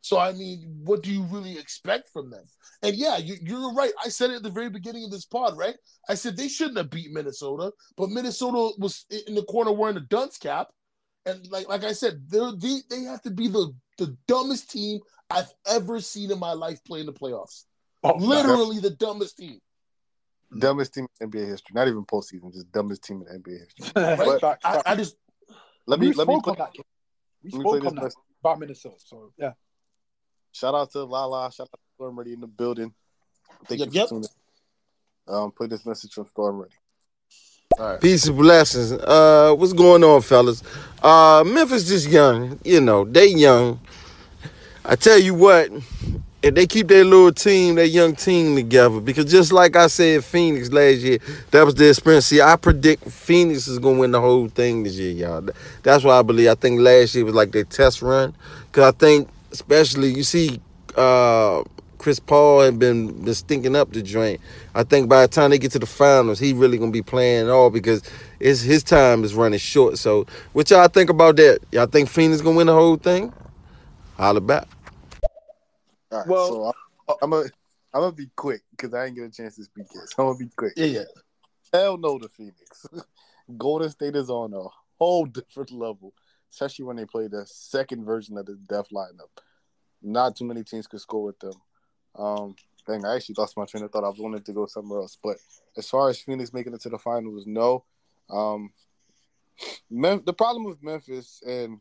[SPEAKER 2] So I mean, what do you really expect from them? And yeah, you, you're right. I said it at the very beginning of this pod, right? I said they shouldn't have beat Minnesota, but Minnesota was in the corner wearing a dunce cap, and like like I said, they're, they they have to be the the dumbest team I've ever seen in my life play in the playoffs. Oh, Literally the dumbest team.
[SPEAKER 3] Dumbest team in NBA history. Not even postseason, just dumbest team in NBA history.
[SPEAKER 2] right? But I, I, just
[SPEAKER 3] let me let me put that.
[SPEAKER 4] We spoke on that about Minnesota. So yeah.
[SPEAKER 3] Shout out to Lala. Shout out to Storm Ready in the building. Thank yep, you for tuning Um, put this message from Storm Ready.
[SPEAKER 6] All right. Peace and blessings. Uh, what's going on, fellas? Uh, Memphis just young. You know, they young. I tell you what, if they keep their little team, their young team together, because just like I said, Phoenix last year, that was the experience. See, I predict Phoenix is gonna win the whole thing this year, y'all. That's why I believe. I think last year was like their test run, because I think, especially you see, uh, Chris Paul had been been stinking up the joint. I think by the time they get to the finals, he really gonna be playing all because it's his time is running short. So, what y'all think about that? Y'all think Phoenix gonna win the whole thing? Holla back.
[SPEAKER 3] All right, well, so I'm, I'm gonna I'm gonna be quick because I didn't get a chance to speak yet. So I'm gonna be quick.
[SPEAKER 2] Yeah, yeah.
[SPEAKER 3] Hell no, the Phoenix. Golden State is on a whole different level, especially when they play the second version of the Death lineup. Not too many teams could score with them. Um, dang, I actually lost my train of thought. I wanting to go somewhere else, but as far as Phoenix making it to the finals, no. Um, Mem- the problem with Memphis, and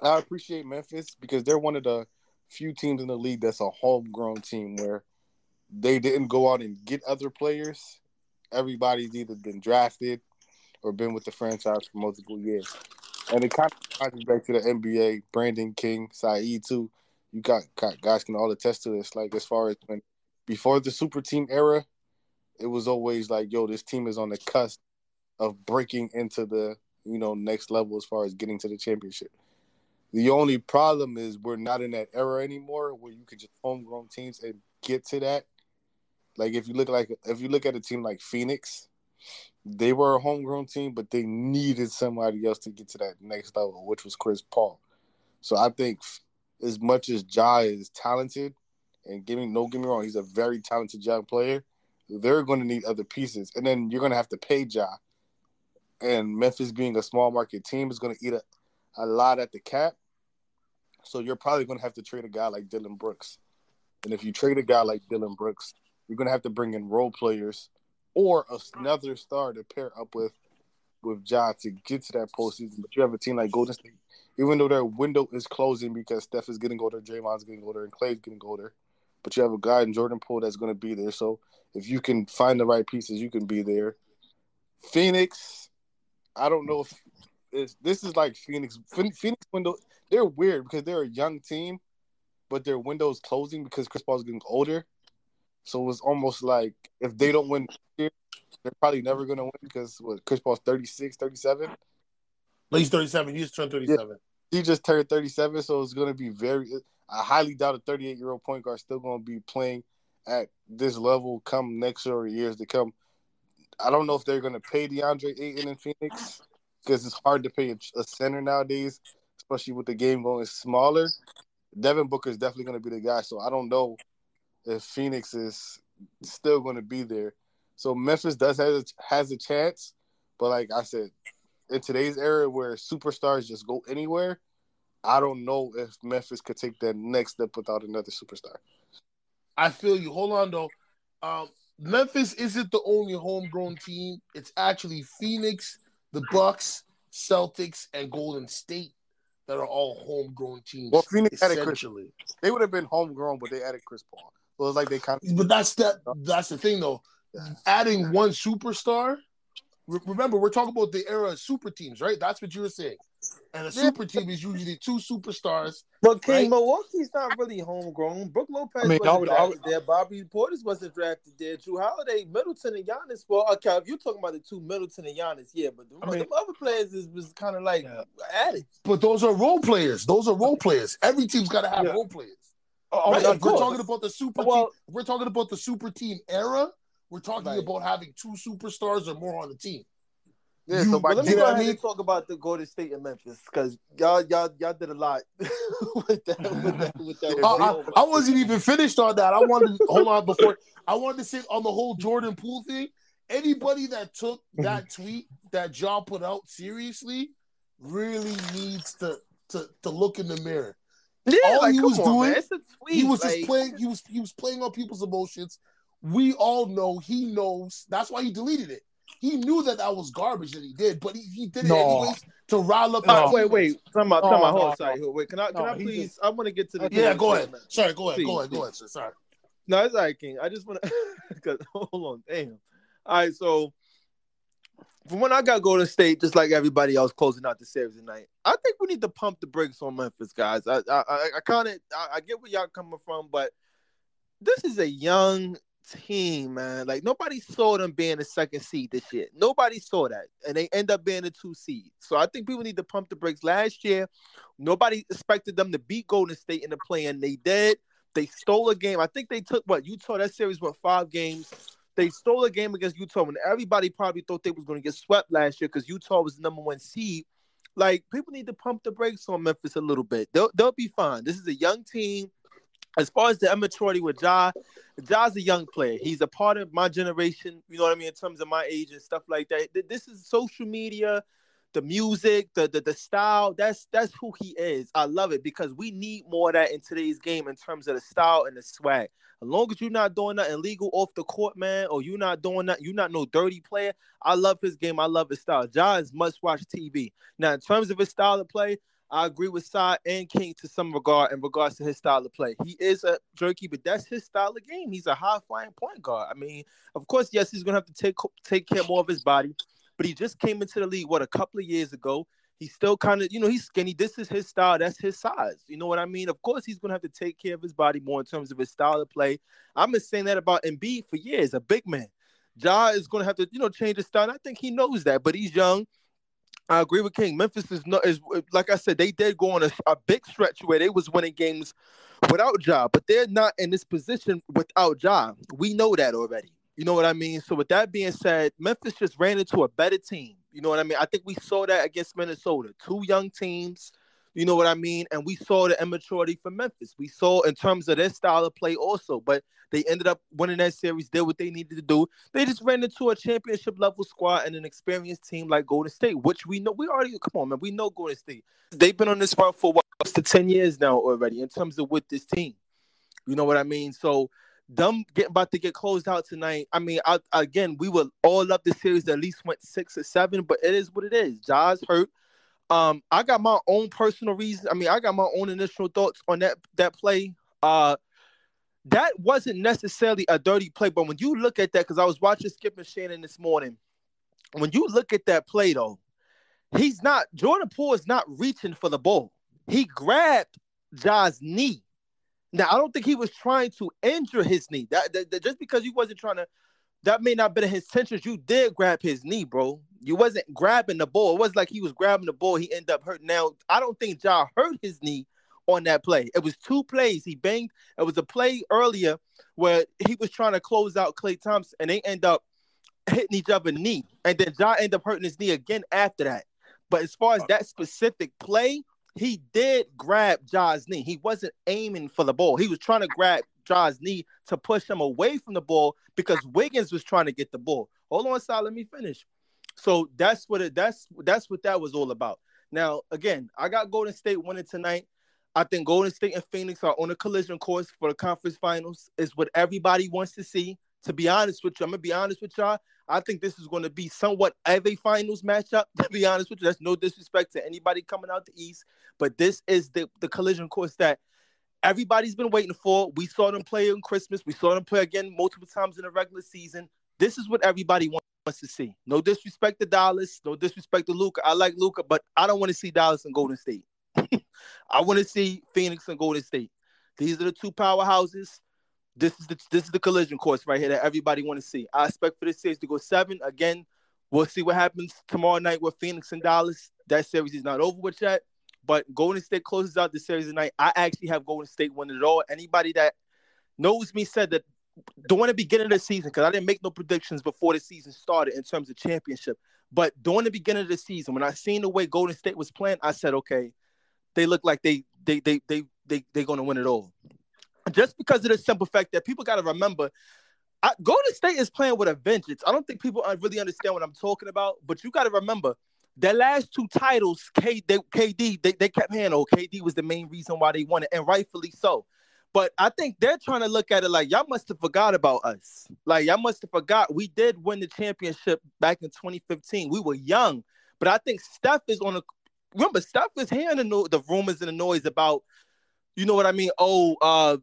[SPEAKER 3] I appreciate Memphis because they're one of the few teams in the league that's a homegrown team where they didn't go out and get other players. Everybody's either been drafted or been with the franchise for multiple years. And it kind of ties back to the NBA, Brandon King, Saeed too. You got, got guys can all attest to this. Like as far as when before the super team era, it was always like, yo, this team is on the cusp of breaking into the, you know, next level as far as getting to the championship. The only problem is we're not in that era anymore where you could just homegrown teams and get to that. Like if you look like if you look at a team like Phoenix, they were a homegrown team, but they needed somebody else to get to that next level, which was Chris Paul. So I think as much as Ja is talented, and give me no get me wrong, he's a very talented young player. They're going to need other pieces, and then you're going to have to pay Ja. And Memphis being a small market team is going to eat a, a lot at the cap. So you're probably going to have to trade a guy like Dillon Brooks. And if you trade a guy like Dillon Brooks, you're going to have to bring in role players or another star to pair up with with Ja to get to that postseason. But you have a team like Golden State, even though their window is closing because Steph is getting older, Draymond's getting older, and Klay's getting older. But you have a guy in Jordan Poole that's going to be there. So if you can find the right pieces, you can be there. Phoenix, I don't know if it's, this is like Phoenix. Phoenix window, they're weird because they're a young team, but their window is closing because Chris Paul's getting older. So it's almost like if they don't win they're probably never going to win because what, Chris Paul's 36, 37.
[SPEAKER 2] No, he's 37. He just turned 37.
[SPEAKER 3] Yeah, he just turned 37, so it's going to be very. I highly doubt a 38 year old point guard still going to be playing at this level come next year or years to come. I don't know if they're going to pay DeAndre Ayton in Phoenix because it's hard to pay a, center nowadays, especially with the game going smaller. Devin Booker is definitely going to be the guy, so I don't know if Phoenix is still going to be there. So Memphis does have a, has a chance, but like I said, in today's era where superstars just go anywhere, I don't know if Memphis could take that next step without another superstar.
[SPEAKER 2] I feel you. Hold on though. Um, Memphis isn't the only homegrown team. It's actually Phoenix, the Bucks, Celtics, and Golden State that are all homegrown teams.
[SPEAKER 3] Well, Phoenix had Chris. They would have been homegrown, but they added Chris Paul. So it's like they kind
[SPEAKER 2] of. But that's that. That's the thing, though. Adding one superstar. Remember, we're talking about the era of super teams, right? That's what you were saying. And a super team is usually two superstars.
[SPEAKER 5] But King right? Milwaukee's not really homegrown. Brook Lopez I mean, wasn't I would, drafted I would, there. Bobby Portis wasn't drafted there. Jrue Holiday, Middleton, and Giannis. Well, okay, if you're talking about the two Middleton and Giannis, yeah, but the, I mean, the other players is, was kind of like yeah. added.
[SPEAKER 2] But those are role players. Those are role players. Every team's got to have yeah. role players. Oh, oh right? We're talking about the super well, team. We're talking about the super team era. We're talking right. about having two superstars or more on the team.
[SPEAKER 5] Yeah, you, so by, let me go ahead and talk about the Golden State and Memphis because y'all y'all y'all did a lot with that. With that, with that
[SPEAKER 2] I, I, I, wasn't even finished on that. I wanted to hold on before I wanted to say on the whole Jordan Poole thing. Anybody that took that tweet that John put out seriously really needs to to to look in the mirror. Yeah, All like, he was on, doing, he was like, just playing. He was he was playing on people's emotions. We all know he knows. That's why he deleted it he knew that that was garbage that he did, but he, he did it no. anyways to rile up.
[SPEAKER 5] No. Wait, wait, come on, come on, hold on, sorry, wait, can I, can I please? Just, I want to get to the.
[SPEAKER 2] Yeah, go ahead. Man. Sorry, go ahead, please, go ahead, go ahead, sir. Sorry.
[SPEAKER 5] No, it's all right, King. I just want to. hold on, damn. All right, so from when I got Golden State, just like everybody else closing out the series tonight, I think we need to pump the brakes on Memphis, guys. I I, I kind of I, I, get where y'all coming from, but this is a young team, man. Like nobody saw them being a second seed this year. Nobody saw that, and they end up being a two seed. So I think people need to pump the brakes. Last year, nobody expected them to beat Golden State in the play, and they did. They stole a game. I think they took what Utah. That series went five games. They stole a game against Utah when everybody probably thought they was going to get swept last year because Utah was the number one seed. Like people need to pump the brakes on Memphis a little bit. They'll they'll be fine. This is a young team as far as the immaturity with Ja, Ja's a young player. He's a part of my generation, you know what I mean, in terms of my age and stuff like that. This is social media, the music, the, the the style. That's that's who he is. I love it because we need more of that in today's game in terms of the style and the swag. As long as you're not doing nothing illegal off the court, man, or you're not doing that, you're not no dirty player. I love his game. I love his style. Ja is must watch TV. Now, in terms of his style of play, I agree with Sai and King to some regard in regards to his style of play. He is a jerky, but that's his style of game. He's a high flying point guard. I mean, of course, yes, he's gonna have to take take care more of his body, but he just came into the league what a couple of years ago. He's still kind of, you know, he's skinny. This is his style. That's his size. You know what I mean? Of course, he's gonna have to take care of his body more in terms of his style of play. I've been saying that about Embiid for years. A big man. Ja is gonna have to, you know, change his style. I think he knows that, but he's young. I agree with King. Memphis is not is like I said, they did go on a, a big stretch where they was winning games without Ja, but they're not in this position without Ja. We know that already. You know what I mean? So with that being said, Memphis just ran into a better team. You know what I mean? I think we saw that against Minnesota. Two young teams, you know what I mean? And we saw the immaturity from Memphis. We saw in terms of their style of play also, but they ended up winning that series, did what they needed to do. They just ran into a championship level squad and an experienced team like Golden State, which we know we already come on, man. We know Golden State. They've been on this run for what close to 10 years now already in terms of with this team. You know what I mean? So them getting about to get closed out tonight. I mean, I, again, we would all love the series at least went six or seven, but it is what it is. Ja's hurt. Um, I got my own personal reason. I mean, I got my own initial thoughts on that that play. Uh, that wasn't necessarily a dirty play, but when you look at that, because I was watching Skip and Shannon this morning, when you look at that play though, he's not Jordan Poole is not reaching for the ball. He grabbed Ja's knee now, I don't think he was trying to injure his knee. That, that, that just because you wasn't trying to, that may not been in his intentions. You did grab his knee, bro. You wasn't grabbing the ball. It was like he was grabbing the ball. He ended up hurting. Now, I don't think Ja hurt his knee on that play. It was two plays. He banged. It was a play earlier where he was trying to close out Klay Thompson, and they end up hitting each other knee. And then Ja ended up hurting his knee again after that. But as far as that specific play, he did grab Ja's knee. He wasn't aiming for the ball. He was trying to grab Ja's knee to push him away from the ball because Wiggins was trying to get the ball. Hold on, Sal. Let me finish. So that's what it that's that's what that was all about. Now, again, I got Golden State winning tonight. I think Golden State and Phoenix are on a collision course for the conference finals. Is what everybody wants to see. To be honest with you, I'm gonna be honest with y'all. I think this is going to be somewhat of a finals matchup. To be honest with you, that's no disrespect to anybody coming out the East, but this is the the collision course that everybody's been waiting for. We saw them play on Christmas. We saw them play again multiple times in the regular season. This is what everybody wants to see. No disrespect to Dallas. No disrespect to Luka. I like Luka, but I don't want to see Dallas and Golden State. I want to see Phoenix and Golden State. These are the two powerhouses. This is the this is the collision course right here that everybody want to see. I expect for this series to go seven. Again, we'll see what happens tomorrow night with Phoenix and Dallas. That series is not over with yet. But Golden State closes out the series tonight. I actually have Golden State winning it all. Anybody that knows me said that during the beginning of the season, because I didn't make no predictions before the season started in terms of championship. But during the beginning of the season, when I seen the way Golden State was playing, I said, okay, they look like they they they they they they're gonna win it all just because of the simple fact that people got to remember I, Golden State is playing with a vengeance. I don't think people really understand what I'm talking about, but you got to remember their last two titles, K, they, KD, they, they kept handle. Oh, KD was the main reason why they won it, and rightfully so. But I think they're trying to look at it like y'all must have forgot about us. Like y'all must have forgot we did win the championship back in 2015. We were young, but I think Steph is on a. Remember, Steph is hearing the, the rumors and the noise about, you know what I mean? Oh, uh,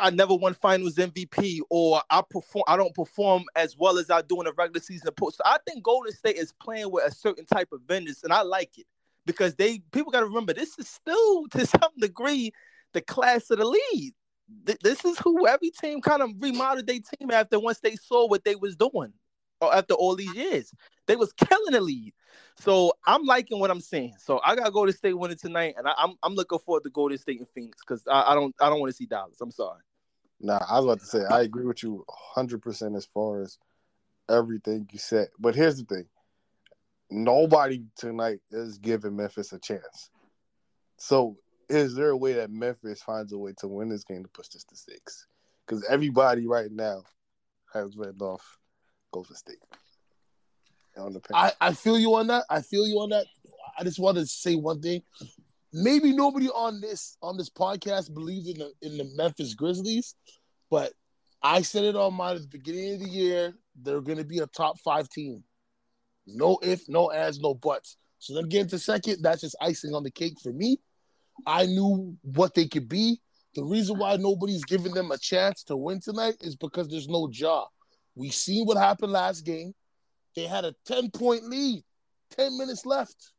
[SPEAKER 5] I never won Finals MVP, or I perform. I don't perform as well as I do in a regular season post. So I think Golden State is playing with a certain type of vengeance, and I like it because they people got to remember this is still to some degree the class of the league. This is who every team kind of remodeled their team after once they saw what they was doing, or after all these years, they was killing the lead. So I'm liking what I'm seeing. So I gotta go to State winning tonight, and I, am I'm, I'm looking forward to Golden State and Phoenix because I, I don't I don't want to see Dallas. I'm sorry.
[SPEAKER 3] Nah, I was about to say I agree with you 100 percent as far as everything you said. But here's the thing: nobody tonight is giving Memphis a chance. So is there a way that Memphis finds a way to win this game to push this to six? Because everybody right now has read off Golden State
[SPEAKER 2] on the I, I feel you on that. I feel you on that. I just want to say one thing. Maybe nobody on this on this podcast believes in the in the Memphis Grizzlies, but I said it on my beginning of the year. They're going to be a top five team. No if, no as, no buts. So them getting to second, that's just icing on the cake for me. I knew what they could be. The reason why nobody's giving them a chance to win tonight is because there's no Ja. We seen what happened last game. They had a 10 point lead, 10 minutes left.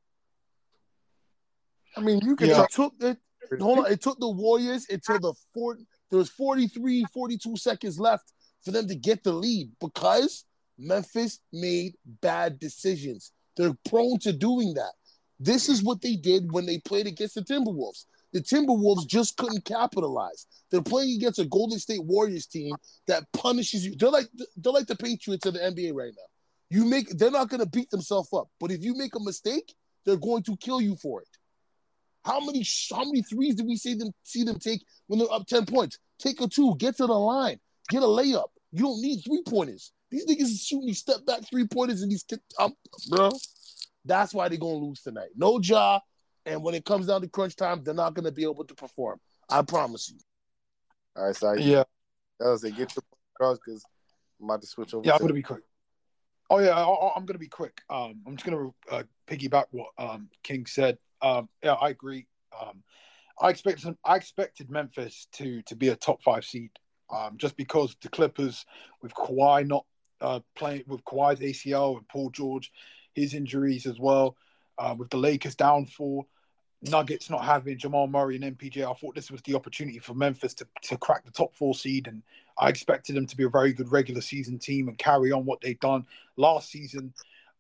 [SPEAKER 3] I mean, you can
[SPEAKER 2] It
[SPEAKER 3] talk.
[SPEAKER 2] took it, hold on, it took the Warriors until the four there was 43, 42 seconds left for them to get the lead because Memphis made bad decisions. They're prone to doing that. This is what they did when they played against the Timberwolves. The Timberwolves just couldn't capitalize. They're playing against a Golden State Warriors team that punishes you. They're like they're like the Patriots of the NBA right now. You make they're not going to beat themselves up, but if you make a mistake, they're going to kill you for it. How many how many threes did we see them see them take when they're up ten points? Take a two, get to the line, get a layup. You don't need three pointers. These niggas is shooting these step back three pointers and these up, um, bro. That's why they're gonna lose tonight. No job, and when it comes down to crunch time, they're not gonna be able to perform. I promise you.
[SPEAKER 3] All right, so
[SPEAKER 4] Yeah,
[SPEAKER 3] that was it. Get your point across because I'm about to switch over.
[SPEAKER 4] yeah, I'm gonna be quick. Oh yeah, I, I'm gonna be quick. Um, I'm just gonna uh, piggyback what um King said. Um, yeah, I agree. Um, I expected I expected Memphis to to be a top five seed. Um, just because the Clippers with Kawhi not uh, playing with Kawhi's ACL and Paul George, his injuries as well, uh, with the Lakers downfall, Nuggets not having Jamal Murray and MPJ, I thought this was the opportunity for Memphis to, to crack the top four seed. And I expected them to be a very good regular season team and carry on what they've done last season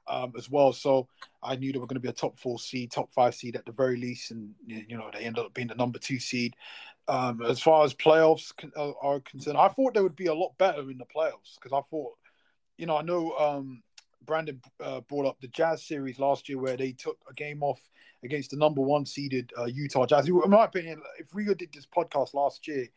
[SPEAKER 4] um, as well. So I knew they were going to be a top four seed, top five seed at the very least. And, you know, they ended up being the number two seed. Um, as far as playoffs uh, are concerned, I thought they would be a lot better in the playoffs because I thought, you know, I know um, Brandon uh, brought up the Jazz series last year where they took a game off against the number one seeded uh, Utah Jazz. In my opinion, if Rio did this podcast last year,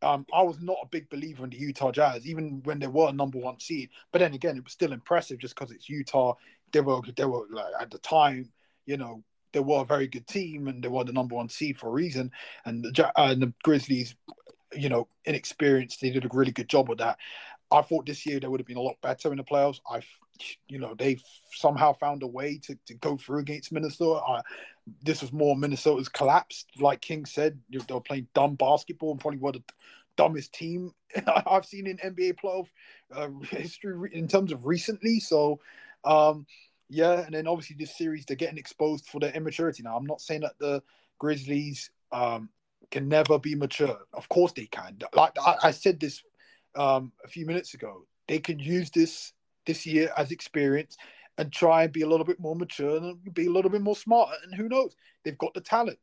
[SPEAKER 4] um, I was not a big believer in the Utah Jazz, even when they were a number one seed. But then again, it was still impressive just because it's Utah. They were they were like, at the time, you know, they were a very good team and they were the number one seed for a reason. And the uh, the Grizzlies, you know, inexperienced, they did a really good job with that. I thought this year they would have been a lot better in the playoffs. I, you know, they've somehow found a way to, to go through against Minnesota. I, this was more Minnesota's collapsed, like King said. They were playing dumb basketball and probably were the dumbest team I've seen in NBA playoff uh, history in terms of recently. So, um, yeah, and then obviously this series they're getting exposed for their immaturity. Now, I'm not saying that the Grizzlies um, can never be mature. Of course they can. Like I, I said this um, a few minutes ago, they can use this this year as experience and try and be a little bit more mature and be a little bit more smart. And who knows? They've got the talent.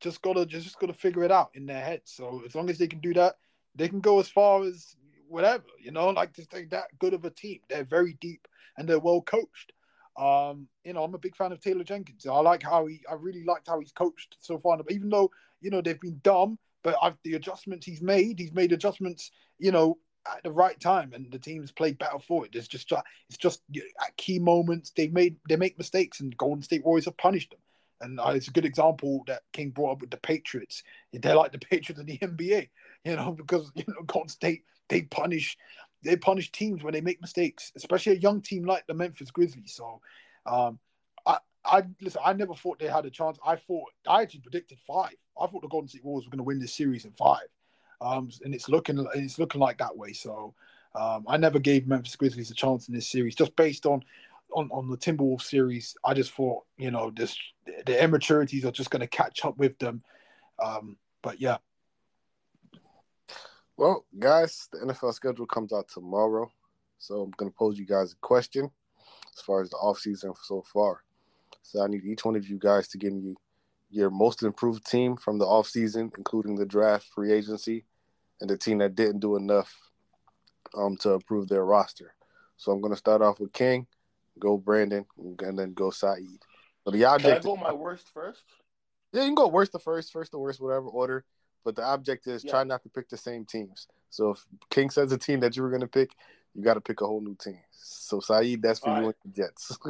[SPEAKER 4] Just gotta just gotta figure it out in their head. So as long as they can do that, they can go as far as whatever. You know, like they're that good of a team. They're very deep and they're well coached. Um, you know, I'm a big fan of Taylor Jenkins. I like how he. I really liked how he's coached so far. Even though you know they've been dumb, but I've, the adjustments he's made, he's made adjustments. You know, at the right time, and the team's played better for it. It's just it's just at key moments they made they make mistakes, and Golden State Warriors have punished them. And uh, it's a good example that King brought up with the Patriots. They're like the Patriots in the NBA, you know, because you know Golden State they punish they punish teams when they make mistakes, especially a young team like the Memphis Grizzlies. So, um, I I listen. I never thought they had a chance. I thought I actually predicted five. I thought the Golden State Warriors were going to win this series in five, um, and it's looking it's looking like that way. So, um, I never gave Memphis Grizzlies a chance in this series just based on. On, on the Timberwolves series, I just thought, you know, this the immaturities are just going to catch up with them. Um, but yeah,
[SPEAKER 3] Well, guys, the NFL schedule comes out tomorrow. So I'm going to pose you guys a question as far as the offseason so far. So I need each one of you guys to give me your most improved team from the offseason, including the draft, free agency, and the team that didn't do enough um, to improve their roster. So I'm going to start off with King, go Brandon, and then go Saeed. So the
[SPEAKER 2] Can I
[SPEAKER 3] object,
[SPEAKER 2] go my worst first?
[SPEAKER 3] yeah, you can go worst to first, first to worst, whatever order. But the object is
[SPEAKER 2] Yeah.
[SPEAKER 3] try not to pick the same teams. So if King says a team that you were going to pick, you got to pick a whole new team. So Saeed, that's for
[SPEAKER 2] All
[SPEAKER 3] you
[SPEAKER 2] right.
[SPEAKER 3] and the Jets.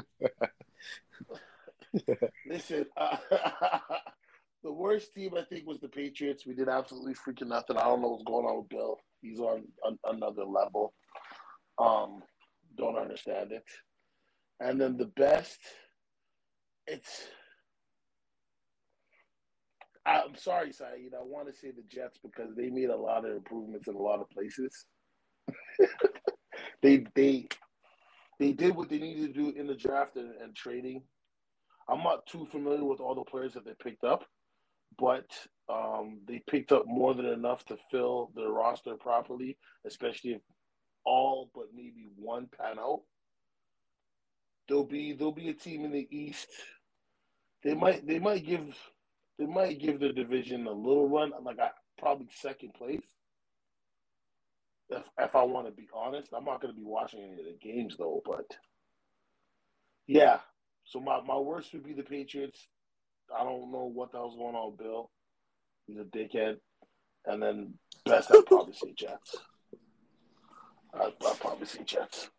[SPEAKER 2] Listen, uh, the worst team I think was the Patriots. We did absolutely freaking nothing. I don't know what's going on with Bill. He's on, on another level. Um, don't understand it. And then the best, it's. I'm sorry, Saeed. I want to say the Jets because they made a lot of improvements in a lot of places. they they they did what they needed to do in the draft and, and trading. I'm not too familiar with all the players that they picked up, but um, they picked up more than enough to fill their roster properly, especially if all but maybe one pan out. There'll be there'll be a team in the East. They might they might give they might give the division a little run, like I probably second place. If if I want to be honest, I'm not going to be watching any of the games though. But yeah, so my my worst would be the Patriots. I don't know what the hell's going on, Bill. He's a dickhead. And then best, I'd probably see Jets. I'd, I'd probably see Jets.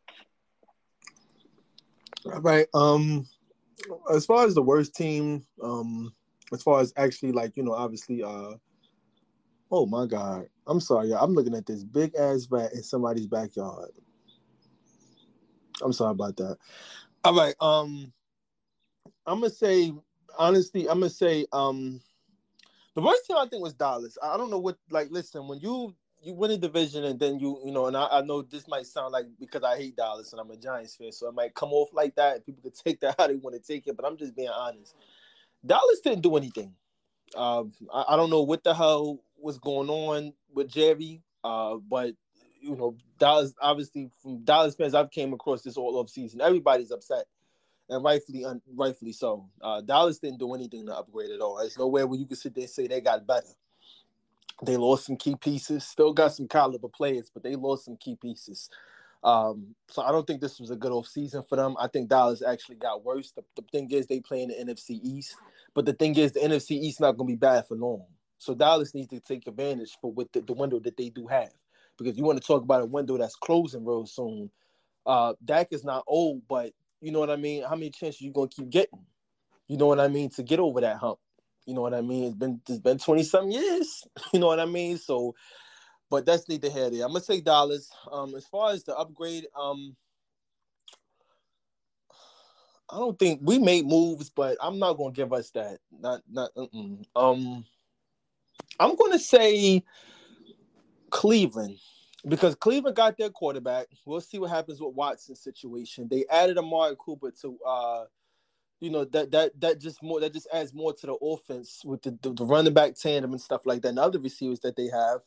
[SPEAKER 5] All right. Um, as far as the worst team, um, as far as actually like you know, obviously, uh, oh my god, I'm sorry, y'all. I'm looking at this big ass rat in somebody's backyard. I'm sorry about that. All right. Um, I'm gonna say honestly, I'm gonna say um, the worst team I think was Dallas. I don't know what like. Listen, when you you win a division and then you you know, and I, I, know this might sound like because I hate Dallas and I'm a Giants fan, so it might come off like that. People could take that how they want to take it, but I'm just being honest. Dallas didn't do anything. Uh, I, I, don't know what the hell was going on with Jerry, uh, but you know, Dallas obviously from Dallas fans I've came across this all off season. Everybody's upset, and rightfully, un, rightfully so. Uh, Dallas didn't do anything to upgrade at all. There's nowhere where you can sit there and say they got better. They lost some key pieces. Still got some caliber players, but they lost some key pieces. Um, so I don't think this was a good off season for them. I think Dallas actually got worse. The, the thing is, they play in the NFC East, but the thing is, the NFC East not going to be bad for long. So Dallas needs to take advantage for with the, the, window that they do have, because you want to talk about a window that's closing real soon. Uh, Dak is not old, but you know what I mean. How many chances you gonna keep getting? You know what I mean to get over that hump. You know what I mean. It's been it's been twenty some years. You know what I mean. So, but that's neither here there. I'm gonna say dollars. Um, as far as the upgrade, um, I don't think we made moves, but I'm not gonna give us that. Not not. Um. I'm to say Cleveland because Cleveland got their quarterback. We'll see what happens with Watson's situation. They added Amari Cooper to, uh, you know, that that that just more that just adds more to the offense with the, the, the running back tandem and stuff like that, and other receivers that they have.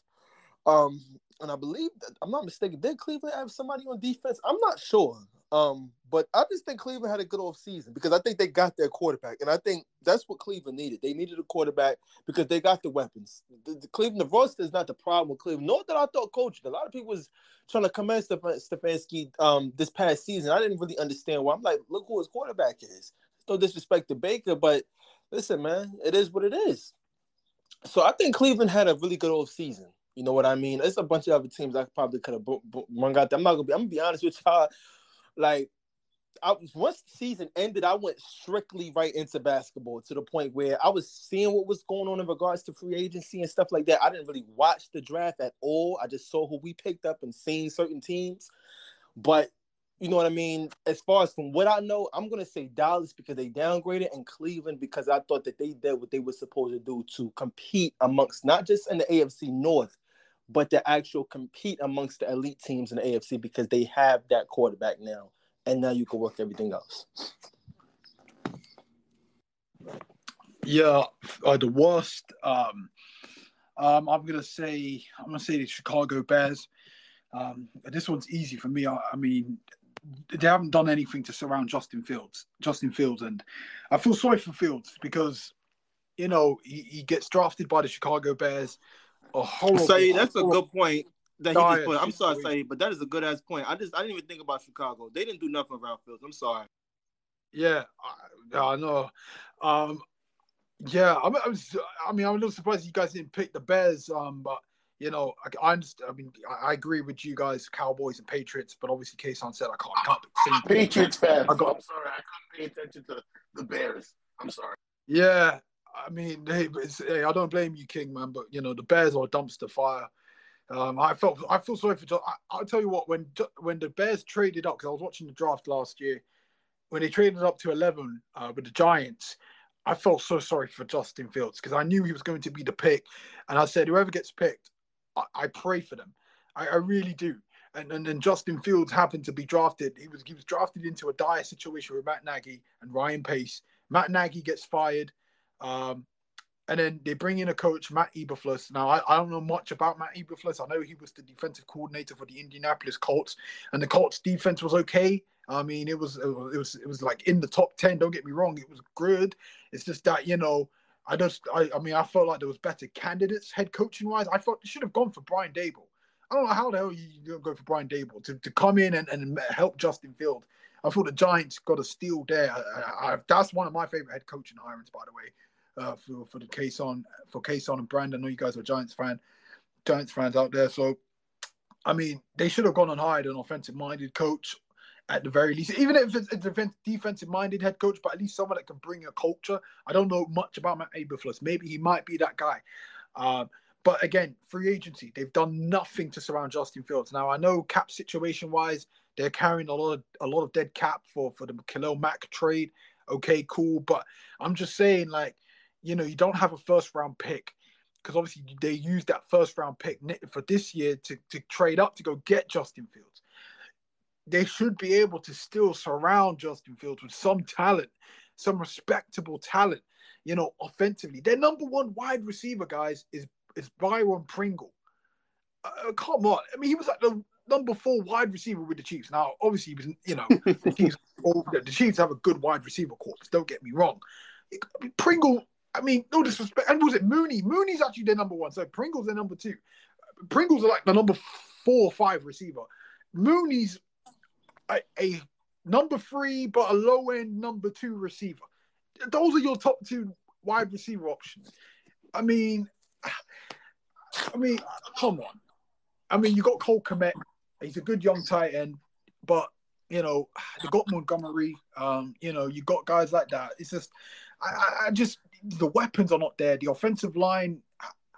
[SPEAKER 5] Um, and I believe, I'm not mistaken, did Cleveland have somebody on defense? I'm not sure. Um, but I just think Cleveland had a good off season because I think they got their quarterback, and I think that's what Cleveland needed. They needed a quarterback because they got the weapons. The, the Cleveland the roster is not the problem with Cleveland. Nor that I thought coaching. A lot of people was trying to commend Stefanski um, this past season. I didn't really understand why. I'm like, look who his quarterback is. No disrespect to Baker, but listen, man, it is what it is. So I think Cleveland had a really good off season. You know what I mean? There's a bunch of other teams I probably could have run out there. I'm not gonna be. I'm gonna be honest with y'all like I was once the season ended, I went strictly right into basketball to the point where I was seeing what was going on in regards to free agency and stuff like that. I didn't really watch the draft at all. I just saw who we picked up and seen certain teams. But you know what I mean? As far as from what I know, I'm gonna say Dallas because they downgraded and Cleveland because I thought that they did what they were supposed to do to compete amongst not just in the AFC North, but to actual compete amongst the elite teams in the AFC because they have that quarterback now, and now you can work everything else.
[SPEAKER 4] Yeah, uh, the worst. Um, um, I'm gonna say I'm gonna say the Chicago Bears. Um, this one's easy for me. I, I, mean, they haven't done anything to surround Justin Fields. Justin Fields, and I feel sorry for Fields because you know he, he gets drafted by the Chicago Bears a horrible.
[SPEAKER 7] Say that's a good point that he just put. I'm sorry, Say, but that is a good ass point. I just I didn't even think about Chicago. They didn't do nothing around Fields. I'm sorry.
[SPEAKER 4] Yeah, I, I know. Um, yeah, I'm, I'm, I mean, I'm a little surprised you guys didn't pick the Bears. Um, but you know, I, I understand. I mean, I, I, agree with you guys, Cowboys and Patriots. But obviously, Kason said I can't. I can't
[SPEAKER 2] Patriots fans. I got, I'm sorry, I couldn't pay attention to the Bears. I'm sorry.
[SPEAKER 4] Yeah, I mean, hey, hey, I don't blame you, King, man, but you know the Bears are a dumpster fire. Um, I felt I feel sorry for. I, will tell you what when when the Bears traded up because I was watching the draft last year. when they traded up to 11 uh, with the Giants, I felt so sorry for Justin Fields because I knew he was going to be the pick. And I said, whoever gets picked, I, I pray for them. I, I really do. And, and then Justin Fields happened to be drafted. He was he was drafted into a dire situation with Matt Nagy and Ryan Pace. Matt Nagy gets fired. Um, and then they bring in a coach, Matt Eberflus. Now, I, I don't know much about Matt Eberflus. I know he was the defensive coordinator for the Indianapolis Colts, and the Colts defense was okay. I mean, it was it was it was like in the top ten. Don't get me wrong, it was good. It's just that you know, I just I, I mean, I felt like there was better candidates head coaching wise. I thought they should have gone for Brian Daboll. I don't know how the hell you, you go for Brian Daboll to, to come in and, and help Justin Field. I thought the Giants got a steal there. I, I, that's one of my favorite head coaching irons, by the way, uh, for for the Kason for Kason and Brandon. I know you guys are Giants fan, Giants fans out there. So, I mean, they should have gone and hired an offensive minded coach at the very least, even if it's a defensive minded head coach, but at least someone that can bring a culture. I don't know much about Matt Eberflus. Maybe he might be that guy. Um, but again, free agency, they've done nothing to surround Justin Fields. Now I know cap situation wise, they're carrying a lot of a lot of dead cap for for the Khalil Mack trade. Okay, cool, but I'm just saying, like, you know, you don't have a first round pick because obviously they used that first round pick for this year to to trade up to go get Justin Fields they should be able to still surround Justin Fields with some talent, some respectable talent, you know, offensively. Their number one wide receiver, guys, is is Byron Pringle. Uh, come on. I mean, he was like the number four wide receiver with the Chiefs. Now, obviously, he was, you know, the Chiefs, the Chiefs have a good wide receiver corps. Don't get me wrong. Pringle, I mean, no disrespect. And was it Mooney? Mooney's actually their number one. So Pringle's their number two. Pringle's are like the number four or five receiver. Mooney's a, a number three but a low end number two receiver. Those are your top two wide receiver options. I mean, I mean, come on. I mean, you got Cole Kmet. He's a good young tight end, but you know, you got Montgomery. Um, you know, you got guys like that. It's just, I, I just the weapons are not there. The offensive line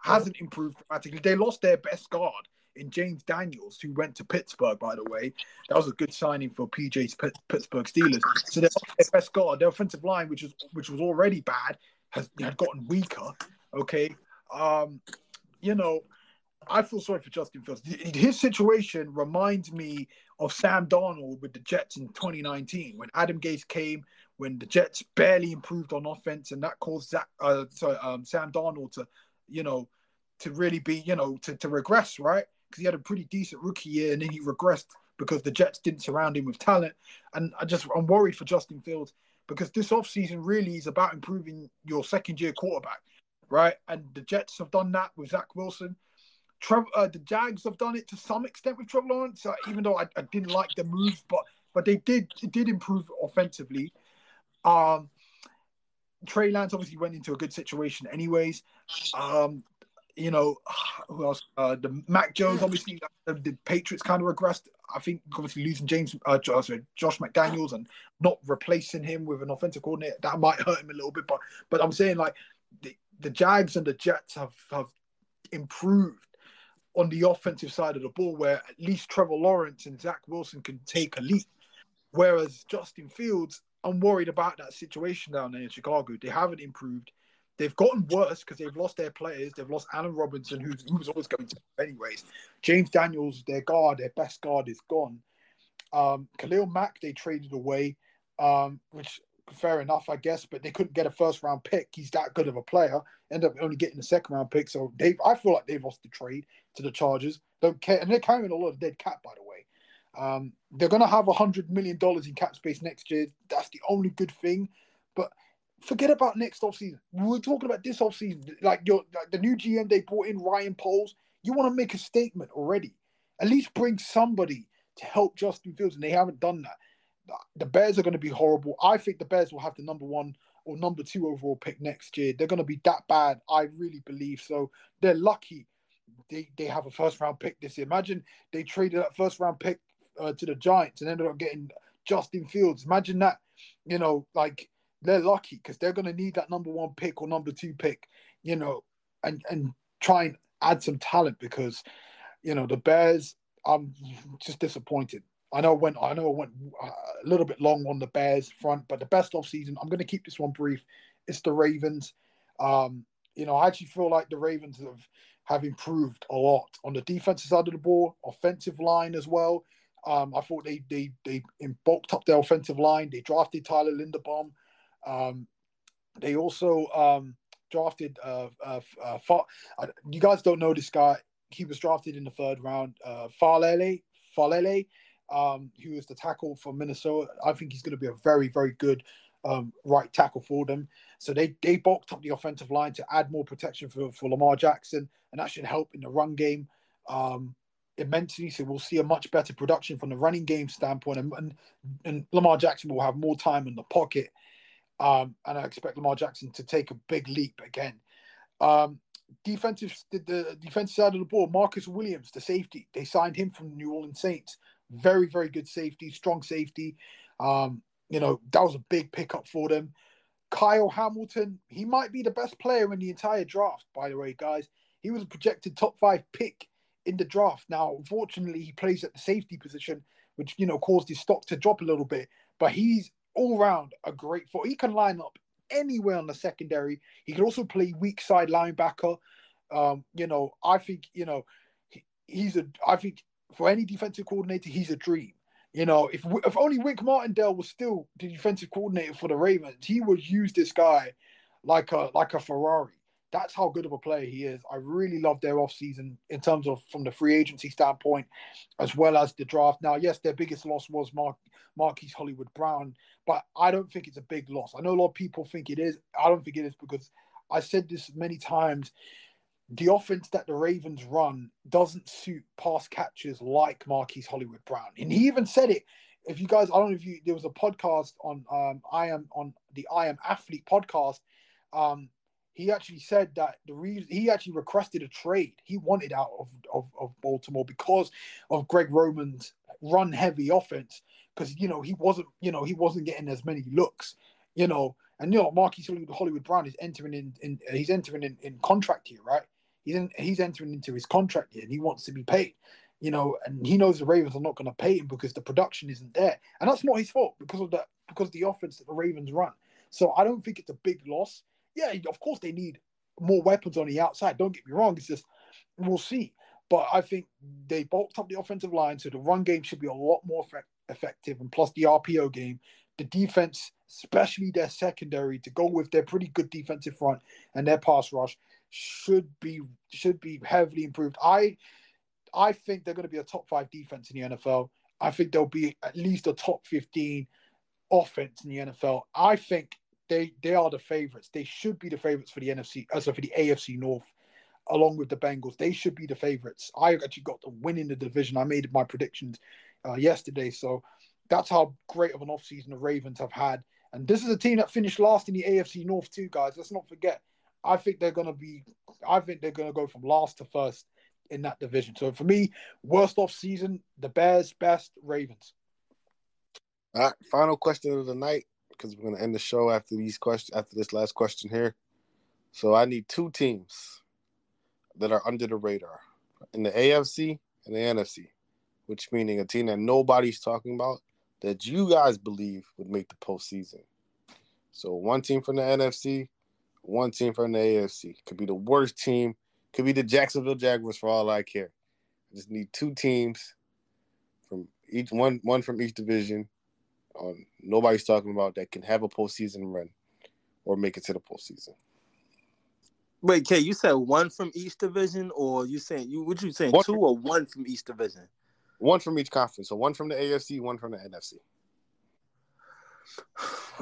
[SPEAKER 4] hasn't improved dramatically. They lost their best guard in James Daniels, who went to Pittsburgh, by the way. That was a good signing for PJ's Pittsburgh Steelers. So their best guard, their offensive line, which was which was already bad, has had gotten weaker. Okay, um, you know, I feel sorry for Justin Fields. His situation reminds me of Sam Darnold with the Jets in 2019 when Adam Gase came, when the Jets barely improved on offense, and that caused Zach, uh, sorry, um, Sam Darnold to, you know, to really be, you know, to, to regress, right? because he had a pretty decent rookie year and then he regressed because the Jets didn't surround him with talent. And I just I'm worried for Justin Fields because this offseason really is about improving your second year quarterback, right? And the Jets have done that with Zach Wilson. Uh, the Jags have done it to some extent with Trevor Lawrence, uh, even though I, I, didn't like the move, but but they did did improve offensively. Um, Trey Lance obviously went into a good situation, anyways. Um, you know, who else? Uh, the Mac Jones, obviously, the, the, Patriots kind of regressed. I think obviously losing James, uh, sorry, Josh McDaniels and not replacing him with an offensive coordinator that might hurt him a little bit. But but I'm saying like the, the Jags and the Jets have have improved on the offensive side of the ball, where at least Trevor Lawrence and Zach Wilson can take a leap. Whereas Justin Fields, I'm worried about that situation down there in Chicago. They haven't improved. They've gotten worse because they've lost their players. They've lost Allen Robinson, who's, who was always going to, anyways. James Daniels, their guard, their best guard, is gone. Um, Khalil Mack, they traded away, um, which fair enough, I guess, but they couldn't get a first round pick. He's that good of a player. End up only getting a second round pick. So they, I feel like they've lost the trade to the Chargers. Don't care, and they're carrying a lot of dead cap, by the way. Um, they're going to have a hundred million dollars in cap space next year. That's the only good thing. But forget about next offseason. We're talking about this offseason. Like your like the new GM they brought in Ryan Poles. You want to make a statement already. At least bring somebody to help Justin Fields, and they haven't done that. The Bears are going to be horrible. I think the Bears will have the number one or number two overall pick next year. They're going to be that bad. I really believe so. They're lucky they, they have a first round pick this year. Imagine they traded that first round pick uh, to the Giants and ended up getting Justin Fields. Imagine that. You know, like they're lucky because they're going to need that number one pick or number two pick, you know, and and try and add some talent because, you know, the Bears. I'm just disappointed. I know I went I know I went uh, a little bit long on the Bears front, but the best off season. I'm going to keep this one brief. It's the Ravens. Um, you know, I actually feel like the Ravens have have improved a lot on the defensive side of the ball, offensive line as well. Um, I thought they they they bulked up their offensive line. They drafted Tyler Linderbaum. Um, they also um, drafted uh, uh, uh, Far- you guys don't know this guy. He was drafted in the third round. Uh, Faalele, Faalele, um, who is the tackle for Minnesota. I think he's going to be a very, very good um, right tackle for them. So they they bulked up the offensive line to add more protection for, for Lamar Jackson, and that should help in the run game um, immensely. So we'll see a much better production from the running game standpoint, and, and, and Lamar Jackson will have more time in the pocket. Um, and I expect Lamar Jackson to take a big leap again. Um, defensive, the, the defensive side of the ball, Marcus Williams, the safety, they signed him from New Orleans Saints. Very, very good safety, strong safety. Um, you know, that was a big pickup for them. Kyle Hamilton, he might be the best player in the entire draft, by the way, guys. He was a projected top five pick in the draft. Now, unfortunately, he plays at the safety position, which, you know, caused his stock to drop a little bit. But he's all round a great foot. He can line up anywhere on the secondary. He can also play weak side linebacker. Um, you know, I think, you know, he, he's a, I think for any defensive coordinator, he's a dream. You know, if if only Wink Martindale was still the defensive coordinator for the Ravens, he would use this guy like a like a Ferrari. That's how good of a player he is. I really love their offseason in terms of from the free agency standpoint, as well as the draft. Now, yes, their biggest loss was Mark Marquise Hollywood Brown, but I don't think it's a big loss. I know a lot of people think it is. I don't think it is because I said this many times the offense that the Ravens run doesn't suit pass catchers like Marquise Hollywood Brown. And he even said it. If you guys, I don't know if you, there was a podcast on, um, I am on the I am athlete podcast. Um, he actually said that the reason he actually requested a trade. He wanted out of, of, of Baltimore because of Greg Roman's run heavy offense. Because you know he wasn't, you know, he wasn't getting as many looks, you know, and you know Marquise Hollywood Brown is entering in, in he's entering in, in contract here, right? He's in, he's entering into his contract here and he wants to be paid. You know, and he knows the Ravens are not going to pay him because the production isn't there, and that's not his fault because of that because of the offense that the Ravens run. So I don't think it's a big loss. Yeah, of course they need more weapons on the outside. Don't get me wrong. It's just we'll see. But I think they bulked up the offensive line, so the run game should be a lot more effect- effective. And plus the RPO game, the defense, especially their secondary, to go with their pretty good defensive front and their pass rush, should be should be heavily improved. I I think they're going to be a top five defense in the NFL. I think they'll be at least a top fifteen offense in the NFL. I think they they are the favorites. They should be the favorites for the NFC, uh, for the AFC North, along with the Bengals. They should be the favorites. I actually got them winning the division. I made my predictions uh, yesterday, so that's how great of an offseason the Ravens have had. And this is a team that finished last in the AFC North too, guys. Let's not forget. I think they're to be. I think they're to go from last to first in that division. So for me, worst off season, the Bears, best Ravens.
[SPEAKER 3] All right, final question of the night because we're going to end the show after these questions after this last question here. So I need two teams that are under the radar in the AFC and the NFC, which meaning a team that nobody's talking about that you guys believe would make the postseason. So one team from the NFC, one team from the AFC. Could be the worst team. Could be the Jacksonville Jaguars for all I care. I just need two teams from each one one from each division on nobody's talking about that can have a postseason run or make it to the postseason.
[SPEAKER 8] Wait, Kay, you said one from each division, or you saying you what you saying one two from, or one from each division?
[SPEAKER 3] One from each conference. So one from the AFC, one from the NFC.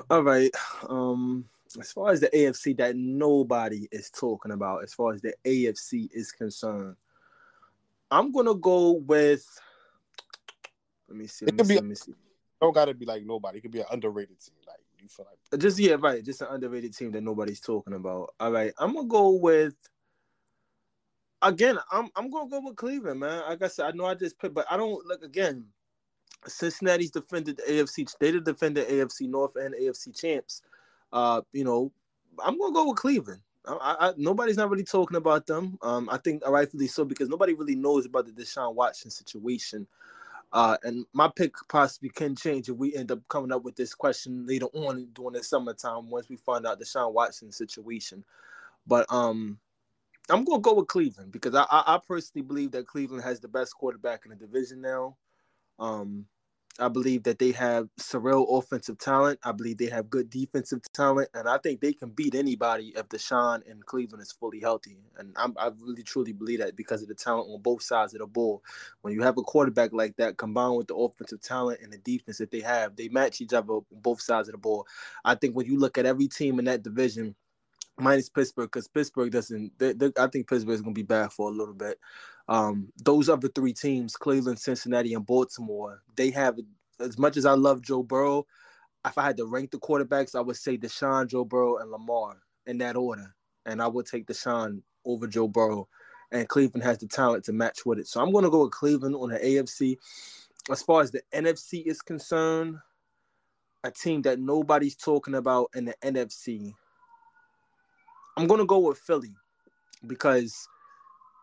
[SPEAKER 8] All right. Um as far as the AFC that nobody is talking about, as far as the AFC is concerned, I'm gonna go with. Let me see. Let, me see,
[SPEAKER 3] be, let me see. Don't gotta be like nobody. It could be an underrated team. Like you feel like
[SPEAKER 8] just yeah, right. Just an underrated team that nobody's talking about. All right, I'm gonna go with. Again, I'm I'm gonna go with Cleveland, man. Like I said, I know I just put, but I don't look again. Cincinnati's defended the AFC. They defended AFC North and AFC champs. Uh, you know, I'm gonna go with Cleveland. I, I, nobody's not really talking about them. Um, I think rightfully so because nobody really knows about the Deshaun Watson situation.
[SPEAKER 5] Uh, and my pick possibly can change if we end up coming up with this question later on during the summertime once we find out Deshaun Watson situation. But um, I'm gonna go with Cleveland because I, I, I personally believe that Cleveland has the best quarterback in the division now. Um, I believe that they have surreal offensive talent. I believe they have good defensive talent, and I think they can beat anybody if Deshaun and Cleveland is fully healthy. And I'm, i really truly believe that because of the talent on both sides of the ball. When you have a quarterback like that, combined with the offensive talent and the defense that they have, they match each other on both sides of the ball. I think when you look at every team in that division, minus Pittsburgh, because Pittsburgh doesn't. They, they, I think Pittsburgh is going to be bad for a little bit. Um, those other three teams, Cleveland, Cincinnati, and Baltimore, they have as much as I love Joe Burrow. If I had to rank the quarterbacks, I would say Deshaun, Joe Burrow, and Lamar in that order, and I would take Deshaun over Joe Burrow. And Cleveland has the talent to match with it, so I'm going to go with Cleveland on the AFC. As far as the NFC is concerned, a team that nobody's talking about in the NFC. I'm to go with Philly because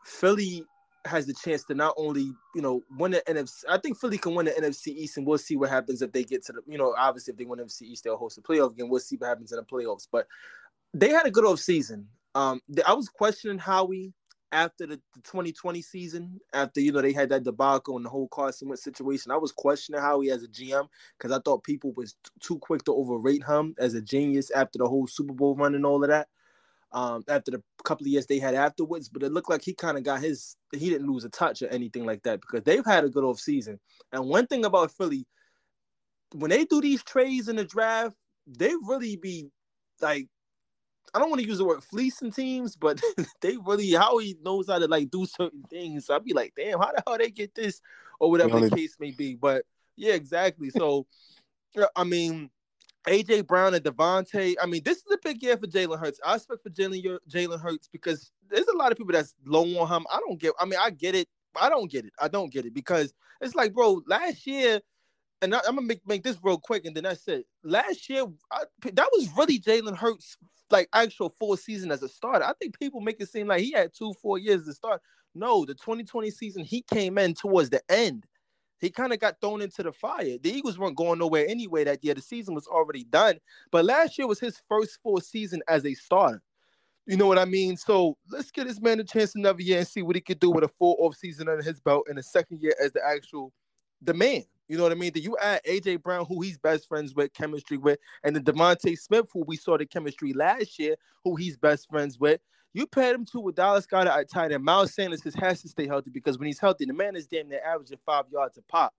[SPEAKER 5] Philly has the chance to not only you know win the NFC. I think Philly can win the NFC East, and we'll see what happens if they get to the you know obviously if they win the NFC East, they'll host a playoff game. We'll see what happens in the playoffs. But they had a good off season. Um, I was questioning Howie after the, the 2020 season, after you know they had that debacle and the whole Carson Wentz situation. I was questioning Howie as a GM because I thought people was t- too quick to overrate him as a genius after the whole Super Bowl run and all of that um, after the couple of years they had afterwards, but it looked like he kind of got his he didn't lose a touch or anything like that because they've had a good off season. And one thing about Philly, when they do these trades in the draft, they really be like I don't want to use the word fleecing teams, but they really Howie knows how to like do certain things. So I'd be like, damn, how the hell they get this or whatever the case may be. But yeah, exactly. So I mean, AJ Brown and DeVonta. I mean, this is a big year for Jalen Hurts. I expect for Jalen Jalen Hurts because there's a lot of people that's low on him. I don't get. I mean, I get it. I don't get it. I don't get it because it's like, bro, last year, and I, am gonna make, make this real quick, and then that's it. Last year, I, that was really Jalen Hurts like actual full season as a starter. I think people make it seem like he had two, four years to start. No, the 2020 season he came in towards the end he kind of got thrown into the fire. The Eagles weren't going nowhere anyway that year. The season was already done. But last year was his first full season as a starter. You know what I mean? So let's give this man a chance another year and see what he could do with a full off season under his belt in the second year as the actual the man. You know what I mean? That you add AJ Brown, who he's best friends with, chemistry with, and then DeVonta Smith, who we saw the chemistry last year, who he's best friends with. You paired him to with Dallas Goedert at tight end. Miles Sanders has to stay healthy because when he's healthy, the man is damn near averaging five yards a pop.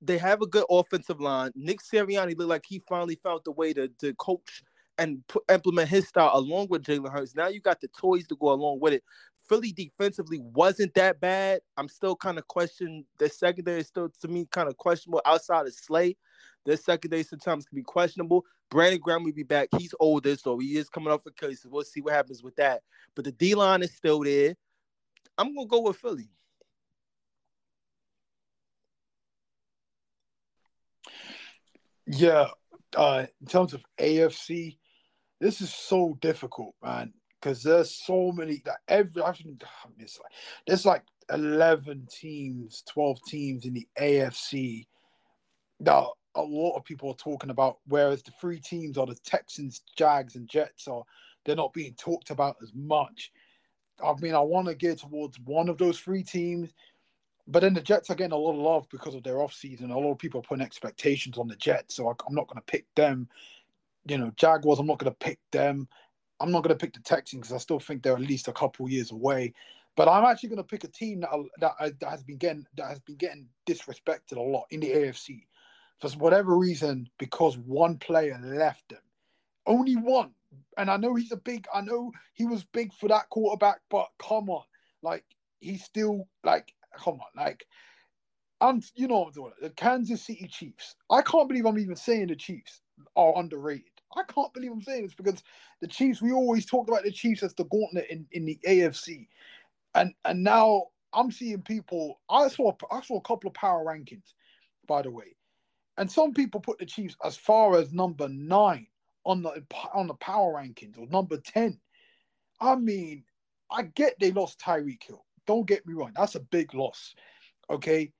[SPEAKER 5] They have a good offensive line. Nick Sirianni looked like he finally found the way to, to coach and put, implement his style along with Jalen Hurts. Now you got the toys to go along with it. Philly defensively wasn't that bad. I'm still kind of questioning the secondary is still to me kind of questionable outside of Slay. Their secondary sometimes can be questionable. Brandon Graham will be back. He's older, so he is coming off a case. We'll see what happens with that. But the D line is still there. I'm gonna go with Philly.
[SPEAKER 4] Yeah, uh, in terms of AFC, this is so difficult, man, because there's so many. That every I think it's like there's like eleven teams, twelve teams in the AFC that a lot of people are talking about, whereas the three teams are the Texans, Jags, and Jets are they're not being talked about as much. I mean, I want to gear towards one of those three teams, but then the Jets are getting a lot of love because of their offseason. A lot of people are putting expectations on the Jets, so I, I'm not going to pick them. You know, Jaguars, I'm not going to pick them. I'm not going to pick the Texans because I still think they're at least a couple years away. But I'm actually going to pick a team that, that that has been getting that has been getting disrespected a lot in the AFC for whatever reason because one player left them. Only one. And I know he's a big, I know he was big for that quarterback, but come on. Like, he's still, like, come on. Like, and you know what I'm doing. The Kansas City Chiefs. I can't believe I'm even saying the Chiefs are underrated. I can't believe I'm saying this because the Chiefs, we always talked about the Chiefs as the gauntlet in, in the AFC. And and now I'm seeing people I saw I saw a couple of power rankings, by the way. And some people put the Chiefs as far as number nine on the on the power rankings or number 10. I mean, I get they lost Tyreek Hill. Don't get me wrong. That's a big loss. Okay.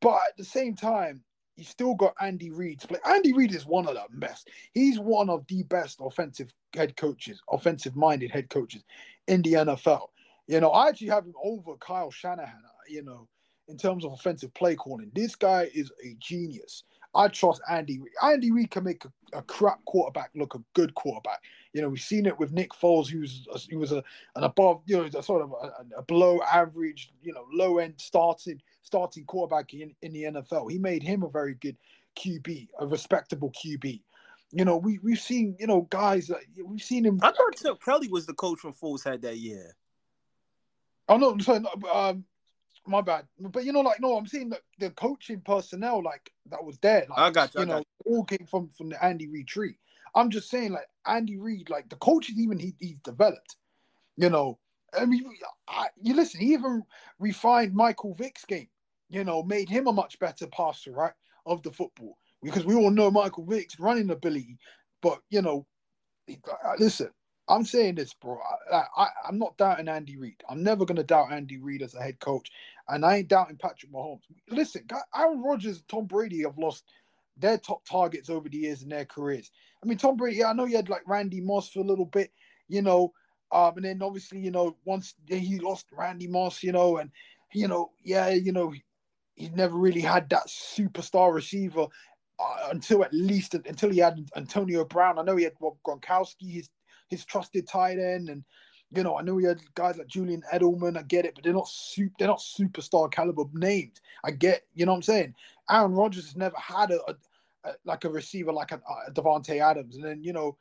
[SPEAKER 4] but at the same time, you still got Andy Reid to play. Andy Reid is one of the best. He's one of the best offensive head coaches, offensive minded head coaches in the NFL. You know, I actually have him over Kyle Shanahan, you know, in terms of offensive play calling. This guy is a genius. I trust Andy. Andy Reid can make a, a, crap quarterback look a good quarterback. You know, we've seen it with Nick Foles, who's a, he was a, an above, you know, a sort of a, a below average, you know, low end starting starting quarterback in, in the NFL. He made him a very good QB, a respectable QB. You know, we we've seen, you know, guys we've seen him.
[SPEAKER 5] I thought Chip Kelly was the coach from Foles had that year.
[SPEAKER 4] Oh no, sorry, no, um, my bad. But you know, like no, I'm saying that the coaching personnel, like that was there. Like,
[SPEAKER 5] I got you.
[SPEAKER 4] You know, all came from from the Andy Reid tree. I'm just saying, like Andy Reid, like the coaches, even he, he's developed. You know, I mean, I, you listen. He even refined Michael Vick's game. You know, made him a much better passer, right, of the football. Because we all know Michael Vick's running ability, but you know, uh, listen, I'm saying this, bro. I, I, am not doubting Andy Reid. I'm never going to doubt Andy Reid as a head coach. And I ain't doubting Patrick Mahomes. Listen, Aaron Rodgers and Tom Brady have lost their top targets over the years in their careers. I mean, Tom Brady, I know you had like Randy Moss for a little bit, you know, um, and then obviously, you know, once he lost Randy Moss, you know, and, you know, yeah, you know, he, never really had that superstar receiver uh, until at least until he had Antonio Brown. I know he had Gronkowski, his his trusted tight end, and you know I know he had guys like Julian Edelman. I get it, but they're not super, they're not superstar caliber names. I get, you know what I'm saying. Aaron Rodgers has never had a, a, a like a receiver like a, a uh, Davante Adams, and then you know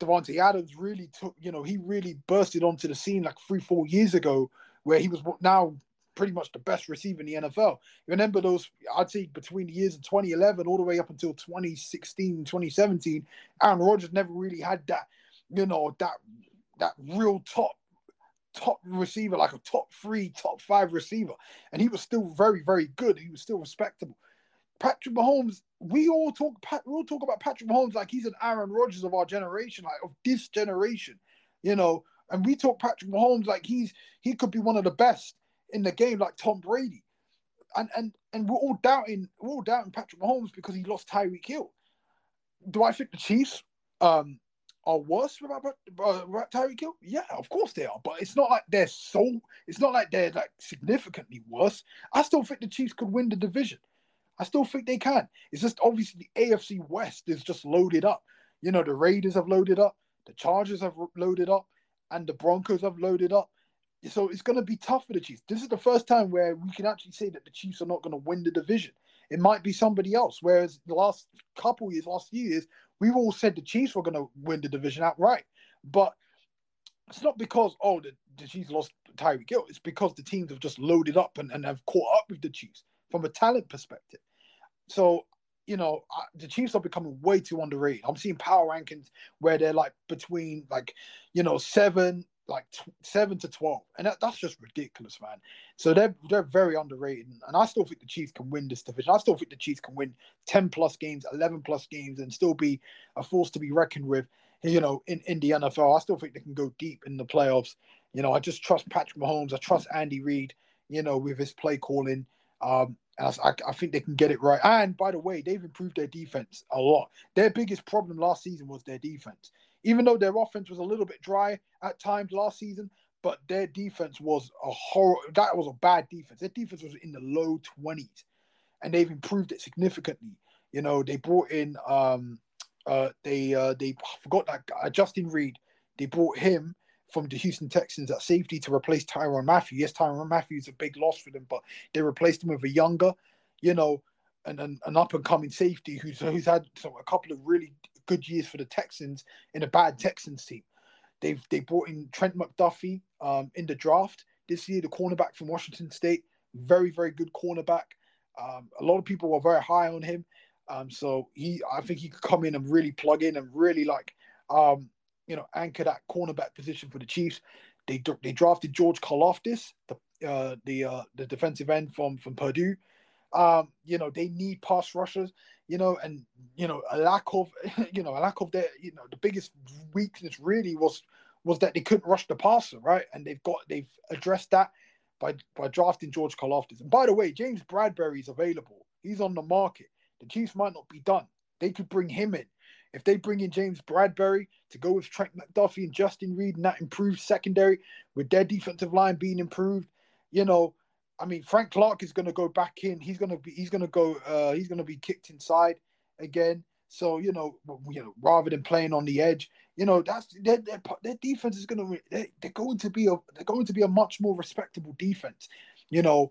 [SPEAKER 4] Davante Adams really took, you know, he really bursted onto the scene like three, four years ago, where he was now pretty much the best receiver in the NFL. Remember those, I'd say between the years of 2011 all the way up until 2016, 2017, Aaron Rodgers never really had that you know, that that real top top receiver, like a top three, top five receiver. And he was still very, very good. He was still respectable. Patrick Mahomes, we all talk we all talk about Patrick Mahomes like he's an Aaron Rodgers of our generation, like of this generation, you know. And we talk Patrick Mahomes like he's he could be one of the best in the game, like Tom Brady. And and and we're all doubting we're all doubting Patrick Mahomes because he lost Tyreek Hill. Do I think the Chiefs um are worse without uh, Tyreek Hill? Yeah, of course they are. But it's not like they're so. It's not like they're like significantly worse. I still think the Chiefs could win the division. I still think they can. It's just obviously the AFC West is just loaded up. You know, the Raiders have loaded up, the Chargers have loaded up, and the Broncos have loaded up. So it's going to be tough for the Chiefs. This is the first time where we can actually say that the Chiefs are not going to win the division. It might be somebody else. Whereas the last couple years, last few years, we've all said the Chiefs were going to win the division outright. But it's not because, oh, the, the Chiefs lost Tyreek Hill. It's because the teams have just loaded up and, and have caught up with the Chiefs from a talent perspective. So, you know, the Chiefs are becoming way too underrated. I'm seeing power rankings where they're like between like, you know, seven, like t- seven to twelve, and that, that's just ridiculous, man. So they're they're very underrated, and I still think the Chiefs can win this division. I still think the Chiefs can win ten plus games, eleven plus games, and still be a force to be reckoned with. You know, in in the NFL, I still think they can go deep in the playoffs. You know, I just trust Patrick Mahomes. I trust Andy Reid. You know, with his play calling. Um, and I, I, think they can get it right. And by the way, they've improved their defense a lot. Their biggest problem last season was their defense even though their offense was a little bit dry at times last season, but their defense was a horror. That was a bad defense. Their defense was in the low twenties, and they've improved it significantly. You know, they brought in um, uh, they uh, they forgot that guy, Justin Reid. They brought him from the Houston Texans at safety to replace Tyrann Mathieu. Yes, Tyrann Mathieu is a big loss for them, but they replaced him with a younger, you know, an, an, an up and coming safety who's who's had some, a couple of really good years for the Texans in a bad Texans team. They've they brought in Trent McDuffie um, in the draft this year, the cornerback from Washington State. Very very good cornerback. Um, a lot of people were very high on him. Um, so he, I think he could come in and really plug in and really like, um, you know, anchor that cornerback position for the Chiefs. They they drafted George Karlaftis, the uh, the uh, the defensive end from from Purdue. Um, you know, they need pass rushers, you know, and you know, a lack of you know, a lack of their, you know, the biggest weakness really was was that they couldn't rush the passer, right? And they've got they've addressed that by by drafting George Karlaftis. And by the way, James Bradberry is available He's on the market. The Chiefs might not be done. They could bring him in. If they bring in James Bradberry to go with Trent McDuffie and Justin Reid and that improved secondary with their defensive line being improved, you know, I mean Frank Clark is going to go back in. He's going to be he's going to go uh he's going to be kicked inside again. So you know, you know, rather than playing on the edge, you know, that's their their, their defense is going to they're, they're going to be a they're going to be a much more respectable defense. You know,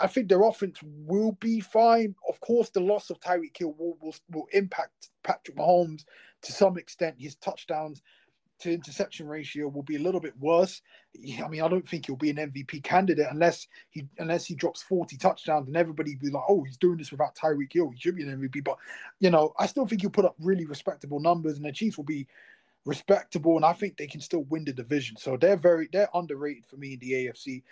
[SPEAKER 4] I think their offense will be fine. Of course, the loss of Tyreek Hill will, will, will impact Patrick Mahomes to some extent. His touchdowns to interception ratio will be a little bit worse. I mean, I don't think he'll be an MVP candidate unless he unless he drops 40 touchdowns and everybody be like, oh, he's doing this without Tyreek Hill. He should be an MVP. But you know, I still think he'll put up really respectable numbers and the Chiefs will be respectable and I think they can still win the division. So they're very they're underrated for me in the AFC.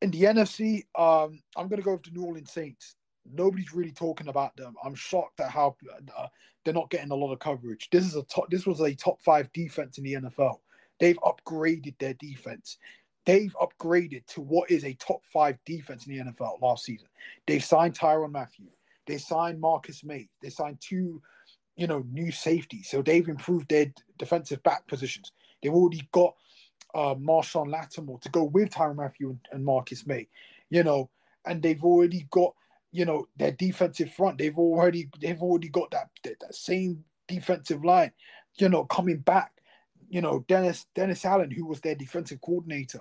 [SPEAKER 4] In the NFC, um, I'm gonna go with the New Orleans Saints. Nobody's really talking about them. I'm shocked at how uh, they're not getting a lot of coverage. This is a top. This was a top five defense in the NFL. They've upgraded their defense. They've upgraded to what is a top five defense in the NFL last season. They've signed Tyrann Mathieu. They signed Marcus Maye. They signed two, you know, new safeties. So they've improved their defensive back positions. They've already got uh, Marshon Lattimore to go with Tyrann Mathieu and, and Marcus Maye. You know, and they've already got you know their defensive front. They've already they've already got that that, that same defensive line, you know, coming back. You know, Dennis Dennis Allen, who was their defensive coordinator,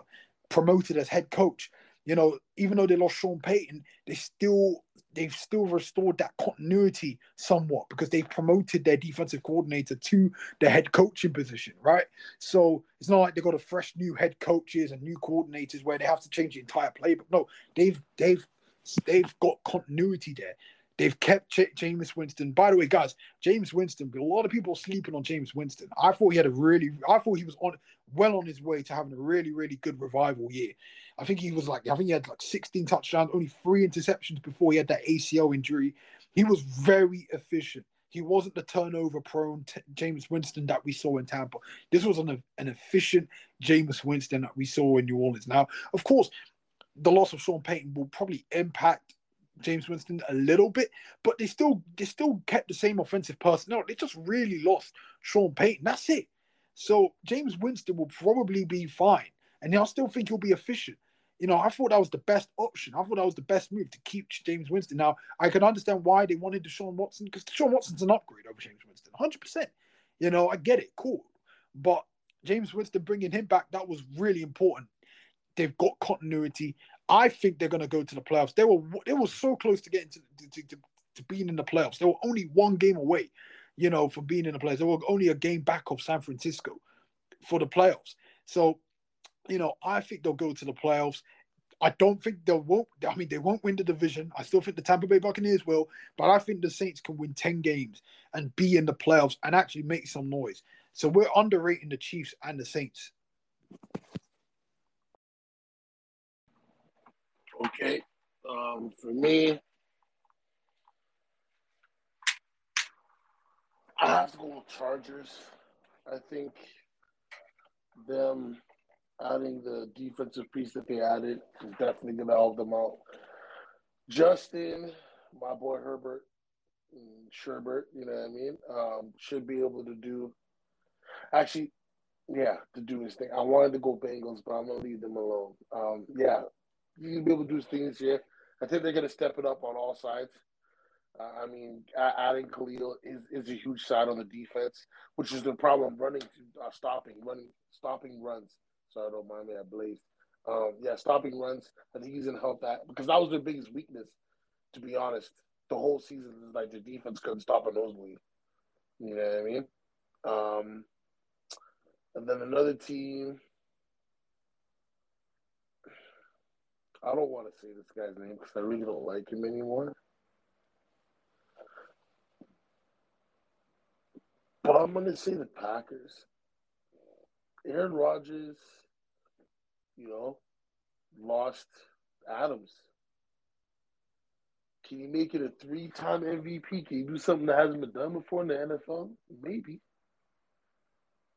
[SPEAKER 4] promoted as head coach. You know, even though they lost Sean Payton, they still they've still restored that continuity somewhat because they've promoted their defensive coordinator to the head coaching position, right? So it's not like they've got a fresh new head coaches and new coordinators where they have to change the entire playbook. No, they've they've they've got continuity there. They've kept J- Jameis Winston. By the way, guys, Jameis Winston. A lot of people sleeping on Jameis Winston. I thought he had a really. I thought he was on well on his way to having a really, really good revival year. I think he was like. I think he had like 16 touchdowns, only three interceptions before he had that ACL injury. He was very efficient. He wasn't the turnover prone t- Jameis Winston that we saw in Tampa. This was an, an efficient Jameis Winston that we saw in New Orleans. Now, of course, the loss of Sean Payton will probably impact Jameis Winston a little bit, but they still they still kept the same offensive personnel. They just really lost Sean Payton. That's it. So Jameis Winston will probably be fine, and I still think he'll be efficient. You know, I thought that was the best option. I thought that was the best move to keep Jameis Winston. Now I can understand why they wanted Deshaun Watson because Deshaun Watson's an upgrade over Jameis Winston, hundred percent. You know, I get it, cool, but Jameis Winston bringing him back that was really important They've got continuity. I think they're going to go to the playoffs. They were they were so close to getting to, to, to, to being in the playoffs. They were only one game away, you know, from being in the playoffs. They were only a game back of San Francisco for the playoffs. So, you know, I think they'll go to the playoffs. I don't think they won't. I mean, they won't win the division. I still think the Tampa Bay Buccaneers will, but I think the Saints can win ten games and be in the playoffs and actually make some noise. So we're underrating the Chiefs and the Saints.
[SPEAKER 2] Okay. Um, for me, I have to go with Chargers. I think them adding the defensive piece that they added is definitely going to help them out. Justin, my boy Herbert, Sherbert, you know what I mean, um, should be able to do. Actually, yeah, to do his thing. I wanted to go Bengals, but I'm gonna leave them alone. Um, yeah, you can be able to do things here. I think they're going to step it up on all sides. Uh, I mean, adding Khalil is, is a huge side on the defense, which is the problem running, uh, stopping, running, stopping runs. Sorry, don't mind me, I blazed. Um, yeah, stopping runs. I think he's going to help that because that was their biggest weakness, to be honest. The whole season is like the defense couldn't stop a nosebleed. You know what I mean? Um, and then another team I don't want to say this guy's name because I really don't like him anymore. But I'm going to say the Packers. Aaron Rodgers, you know, lost Adams. Can you make it a three time MVP? Can you do something that hasn't been done before in the NFL? Maybe.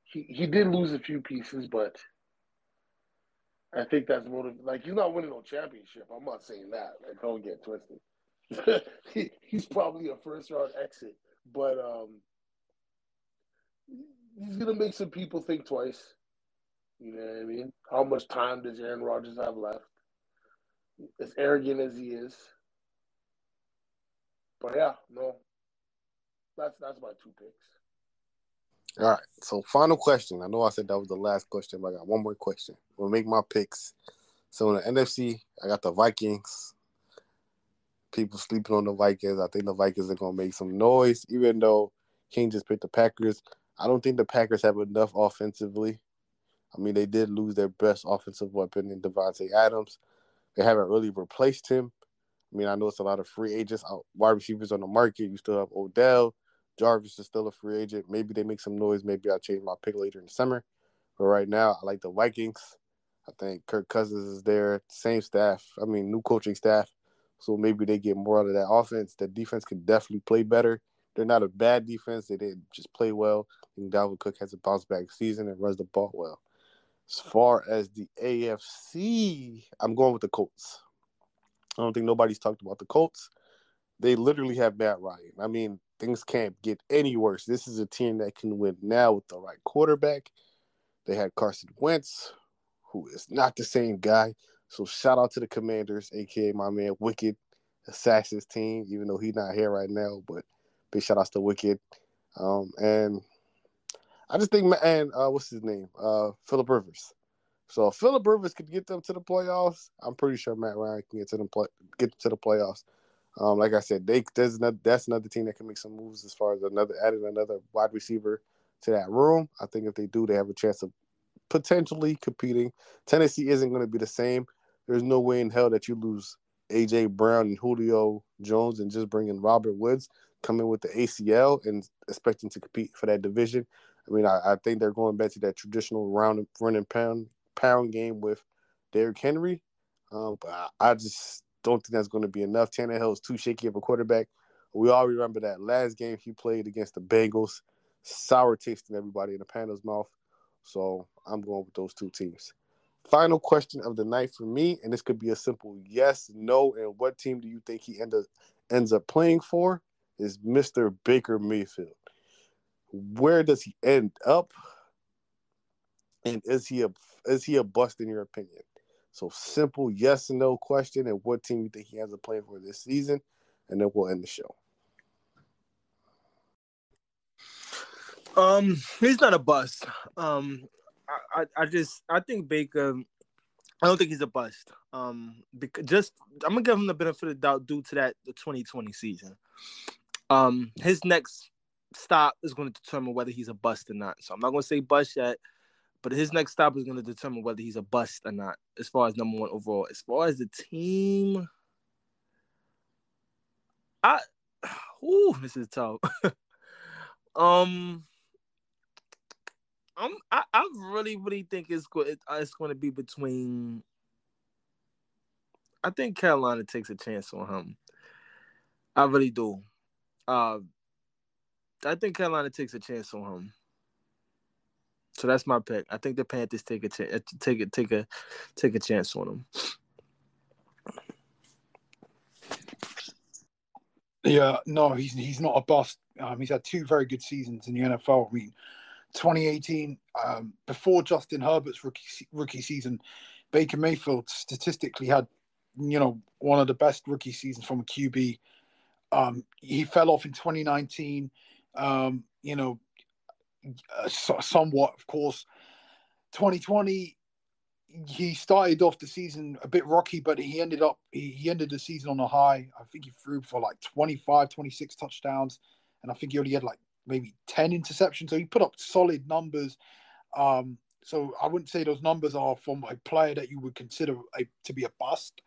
[SPEAKER 2] He he did lose a few pieces, but I think that's motive. Like he's not winning no championship. I'm not saying that. Like don't get twisted. he, he's probably a first round exit, but um, he's gonna make some people think twice. You know what I mean? How much time does Aaron Rodgers have left? As arrogant as he is, but yeah, no, that's that's my two picks.
[SPEAKER 3] All right. So final question. I know I said that was the last question, but I got one more question. We'll make my picks. So in the NFC, I got the Vikings. People sleeping on the Vikings. I think the Vikings are gonna make some noise, even though King just picked the Packers. I don't think the Packers have enough offensively. I mean, they did lose their best offensive weapon in Davante Adams. They haven't really replaced him. I mean, I know it's a lot of free agents, wide receivers on the market. You still have Odell. Jarvis is still a free agent. Maybe they make some noise. Maybe I'll change my pick later in the summer. But right now, I like the Vikings. I think Kirk Cousins is there. Same staff. I mean, new coaching staff. So maybe they get more out of that offense. The defense can definitely play better. They're not a bad defense. They didn't just play well. Think Dalvin Cook has a bounce back season and runs the ball well. As far as the AFC, I'm going with the Colts. I don't think nobody's talked about the Colts. They literally have Matt Ryan. I mean, things can't get any worse. This is a team that can win now with the right quarterback. They had Carson Wentz, who is not the same guy. So shout out to the Commanders, aka my man Wicked, Assassin's team. Even though he's not here right now, but big shout outs to Wicked. Um, and I just think, and uh, what's his name? Uh, Philip Rivers. So if Philip Rivers could get them to the playoffs, I'm pretty sure Matt Ryan can get to them play, get to the playoffs. Um, like I said, they there's another, that's another team that can make some moves as far as another adding another wide receiver to that room. I think if they do, they have a chance of potentially competing. Tennessee isn't going to be the same. There's no way in hell that you lose AJ Brown and Julio Jones and just bring in Robert Woods coming with the ACL and expecting to compete for that division. I mean, I, I think they're going back to that traditional round run and pound pound game with Derrick Henry. Um, but I, I, just don't think that's going to be enough. Tannehill is too shaky of a quarterback. We all remember that last game he played against the Bengals, sour taste in everybody in the panel's mouth. So I'm going with those two teams. Final question of the night for me, and this could be a simple yes, no, and what team do you think he end up, ends up playing for? Is Mr. Baker Mayfield. Where does he end up? And is he a is he a bust in your opinion? So simple yes and no question, and what team you think he has a plan for this season, and then we'll end the show.
[SPEAKER 8] Um, he's not a bust. Um, I, I, I just I think Baker. I don't think he's a bust. Um, because just I'm gonna give him the benefit of the doubt due to that the 2020 season. Um, his next stop is going to determine whether he's a bust or not. So I'm not going to say bust yet, but his next stop is going to determine whether he's a bust or not. As far as number one overall, as far as the team, I, ooh, this is tough. um, I'm I, I really really think it's going it's going to be between. I think Carolina takes a chance on him. I really do. Uh, I think Carolina takes a chance on him. So that's my pick. I think the Panthers take a ch- uh, take a take a take a chance on him.
[SPEAKER 4] Yeah, no, he's he's not a bust. Um, he's had two very good seasons in the NFL. I mean, 2018, um, before Justin Herbert's rookie rookie season, Baker Mayfield statistically had, you know, one of the best rookie seasons from a QB. Um, he fell off in 2019. Um, you know, uh, somewhat, of course. 2020, he started off the season a bit rocky, but he ended up he, he ended the season on a high. I think he threw for like 25, 26 touchdowns, and I think he only had like maybe 10 interceptions. So he put up solid numbers. Um, so I wouldn't say those numbers are from a player that you would consider a, to be a bust.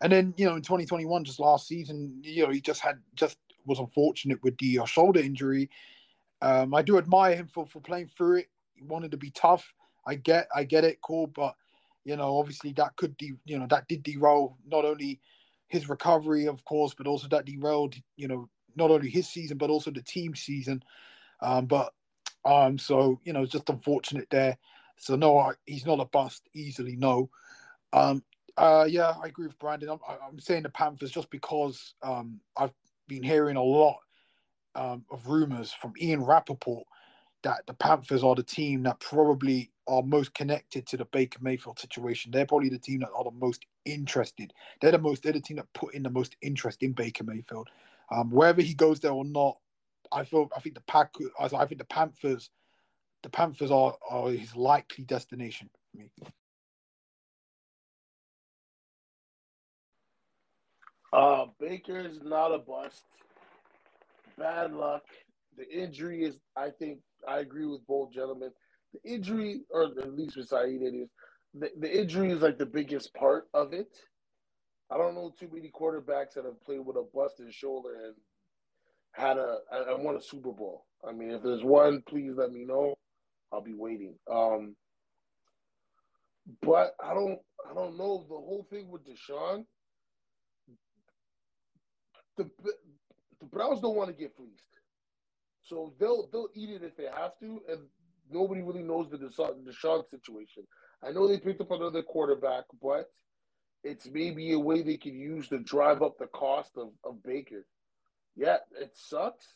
[SPEAKER 4] And then you know in 2021, just last season, you know he just had just was unfortunate with the uh, shoulder injury. Um, I do admire him for for playing through it. He wanted to be tough. I get I get it, cool, but you know obviously that could de- you know that did derail not only his recovery, of course, but also that derailed you know not only his season but also the team season. Um, but um, so you know, it's just unfortunate there. So no, he's not a bust easily. No. Um, Uh, yeah, I agree with Brandon. I'm, I'm saying the Panthers just because um, I've been hearing a lot um, of rumors from Ian Rapoport that the Panthers are the team that probably are most connected to the Baker Mayfield situation. They're probably the team that are the most interested. They're the most. They're the team that put in the most interest in Baker Mayfield. Um, wherever he goes there or not, I feel. I think the pack. I think the Panthers. The Panthers are, are his likely destination for me.
[SPEAKER 2] Uh, Baker is not a bust. Bad luck. The injury is, I think, I agree with both gentlemen. The injury, or at least with Saeed, it is the, the injury is like the biggest part of it. I don't know too many quarterbacks that have played with a busted shoulder and had a and won a Super Bowl. I mean, if there's one, please let me know. I'll be waiting. Um, but I don't, I don't know the whole thing with Deshaun. The the Browns don't want to get fleeced, so they'll they'll eat it if they have to, and nobody really knows the Deshaun, Deshaun situation. I know they picked up another quarterback, but it's maybe a way they could use to drive up the cost of, of Baker. Yeah, it sucks,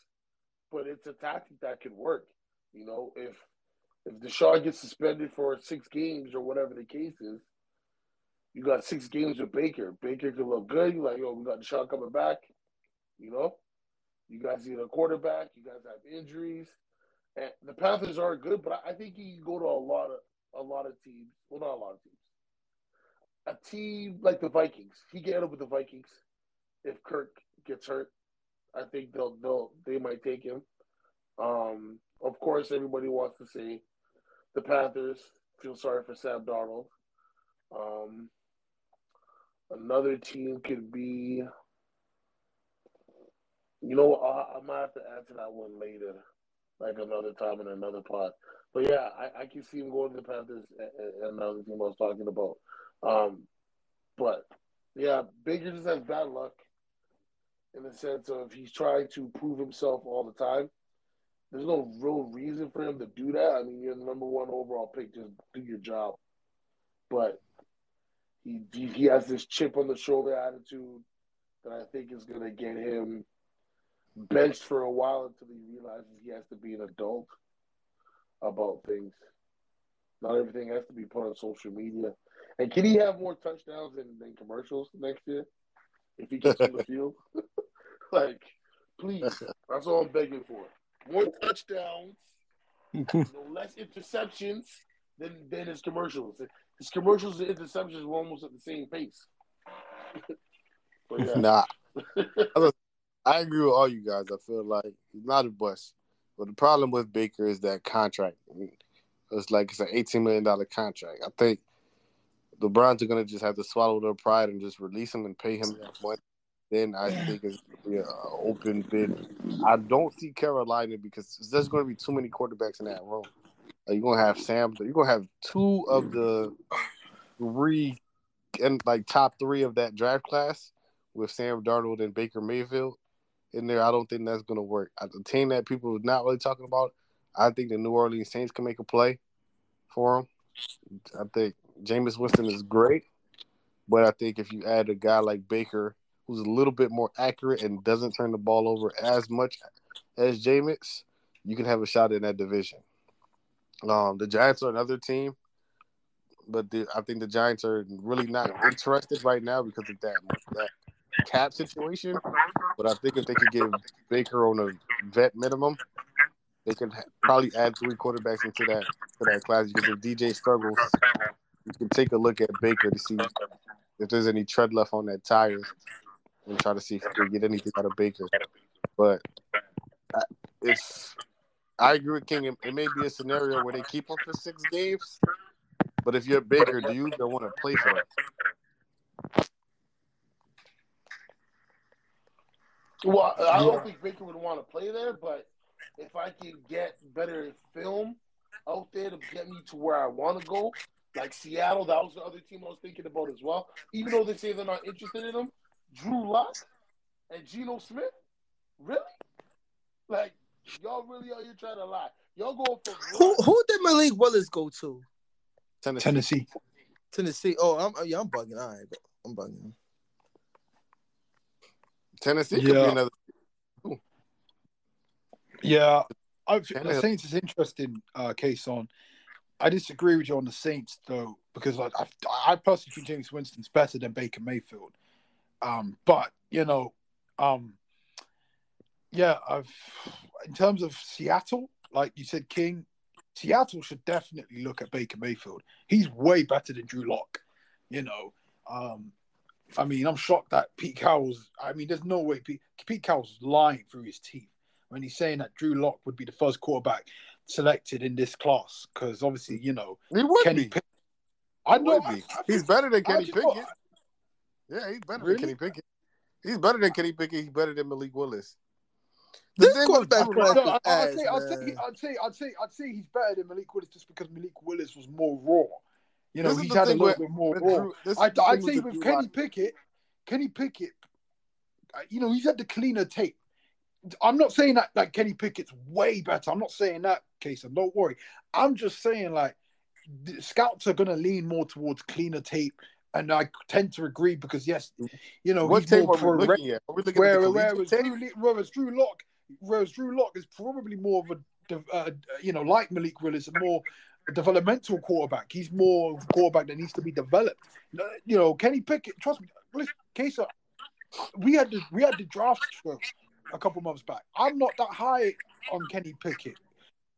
[SPEAKER 2] but it's a tactic that could work. You know, if if Deshaun gets suspended for six games or whatever the case is, you got six games with Baker. Baker could look good. You're like, yo, we got Deshaun coming back. You know, you guys need a quarterback. You guys have injuries, and the Panthers are good, but I think he can go to a lot of a lot of teams. Well, not a lot of teams. A team like the Vikings. He get up with the Vikings if Kirk gets hurt. I think they'll they'll they might take him. Um, of course, everybody wants to see the Panthers. Feel sorry for Sam Darnold. Um, another team could be. You know, I, I might have to answer that one later, like another time in another pod. But yeah, I, I can see him going to the Panthers and another team I was talking about. Um, but yeah, Baker just has bad luck in the sense of he's trying to prove himself all the time. There's no real reason for him to do that. I mean, you're the number one overall pick. Just do your job. But he he has this chip on the shoulder attitude that I think is going to get him benched for a while until he realizes he has to be an adult about things. Not everything has to be put on social media. And can he have more touchdowns than, than commercials next year if he gets on the field? like, please, that's all I'm begging for. More touchdowns, no less interceptions than than his commercials. His commercials and interceptions were almost at the same pace.
[SPEAKER 3] yeah. Nah, I agree with all you guys. I feel like he's not a bust. But the problem with Baker is that contract. It's like it's an eighteen million dollar contract. I think the Browns are gonna just have to swallow their pride and just release him and pay him that money. Then I think it's gonna be an open bid. I don't see Carolina because there's going to be too many quarterbacks in that room. Like you're gonna have Sam. You're gonna have two of the three and like top three of that draft class with Sam Darnold and Baker Mayfield in there, I don't think that's going to work. A team that people are not really talking about, I think the New Orleans Saints can make a play for him. I think Jameis Winston is great, but I think if you add a guy like Baker, who's a little bit more accurate and doesn't turn the ball over as much as Jameis, you can have a shot in that division. Um, the Giants are another team, but the, I think the Giants are really not interested right now because of that that cap situation, but I think if they could give Baker on a vet minimum, they ha- probably add three quarterbacks into that to that class. Because if DJ struggles, you can take a look at Baker to see if there's any tread left on that tire, and try to see if they get anything out of Baker. But uh, if I agree with King, it, it may be a scenario where they keep him for six games. But if you're Baker, do you even want to play for that?
[SPEAKER 2] Well, I don't think Baker would want to play there, but if I can get better film out there to get me to where I want to go, like Seattle, that was the other team I was thinking about as well. Even though they say they're not interested in him, Drew Lock and Geno Smith, really? Like y'all really are you trying to lie? Y'all going for
[SPEAKER 9] who? Who did Malik Willis go to?
[SPEAKER 3] Tennessee.
[SPEAKER 4] Tennessee.
[SPEAKER 5] Tennessee. Oh, I'm oh, yeah, I'm bugging. All right, I'm bugging.
[SPEAKER 3] Tennessee could be
[SPEAKER 4] Yeah.
[SPEAKER 3] another.
[SPEAKER 4] Yeah, I the
[SPEAKER 3] Tannehill-
[SPEAKER 4] Saints is interesting. Uh, Kason. I disagree with you on the Saints though, because I, I personally think Jameis Winston's better than Baker Mayfield. Um, but you know, um, yeah, I've in terms of Seattle, like you said, King, Seattle should definitely look at Baker Mayfield. He's way better than Drew Lock. You know, um, I mean, I'm shocked that Pete Carroll's. I mean, there's no way Pete, Pete Carroll's lying through his teeth when he's saying that Drew Lock would be the first quarterback selected in this class because obviously, you know,
[SPEAKER 3] He would
[SPEAKER 4] Kenny
[SPEAKER 3] be.
[SPEAKER 4] Pickett. I know.
[SPEAKER 3] would
[SPEAKER 4] I,
[SPEAKER 3] be.
[SPEAKER 4] I
[SPEAKER 3] He's better than Kenny Pickett.
[SPEAKER 4] thought-
[SPEAKER 3] Yeah, he's better
[SPEAKER 4] Really?
[SPEAKER 3] than Kenny Pickett. He's better than Kenny Pickett. He's better than Malik Willis. The
[SPEAKER 5] This
[SPEAKER 3] thing with
[SPEAKER 5] quarterback
[SPEAKER 3] Drew
[SPEAKER 5] class
[SPEAKER 4] No, I- I'd
[SPEAKER 5] ass,
[SPEAKER 4] say, I'd say,
[SPEAKER 5] man.
[SPEAKER 4] I'd say, I'd say, I'd say he's better than Malik Willis just because Malik Willis was more raw. You know,
[SPEAKER 3] This
[SPEAKER 4] he's had a little
[SPEAKER 3] with-
[SPEAKER 4] bit more raw.
[SPEAKER 3] This
[SPEAKER 4] I'd, I'd say with Kenny
[SPEAKER 3] Lock-
[SPEAKER 4] Pickett, Kenny Pickett, uh, you know, he's had the cleaner tape. I'm not saying that like Kenny Pickett's way better. I'm not saying that, case. And don't worry. I'm just saying like the scouts are going to lean more towards cleaner tape, and I tend to agree because yes, you know,
[SPEAKER 3] What
[SPEAKER 4] he's
[SPEAKER 3] tape
[SPEAKER 4] more
[SPEAKER 3] are we looking at? Are we looking at
[SPEAKER 4] where,
[SPEAKER 3] the
[SPEAKER 4] whereas? Drew, whereas Drew Lock, whereas Drew Lock is probably more of a, uh, you know, like Malik Willis, a more developmental quarterback. He's more of a quarterback that needs to be developed. You know, Kenny Pickett. Trust me, listen, Kesa, we had the we had the draft a couple months back. I'm not that high on Kenny Pickett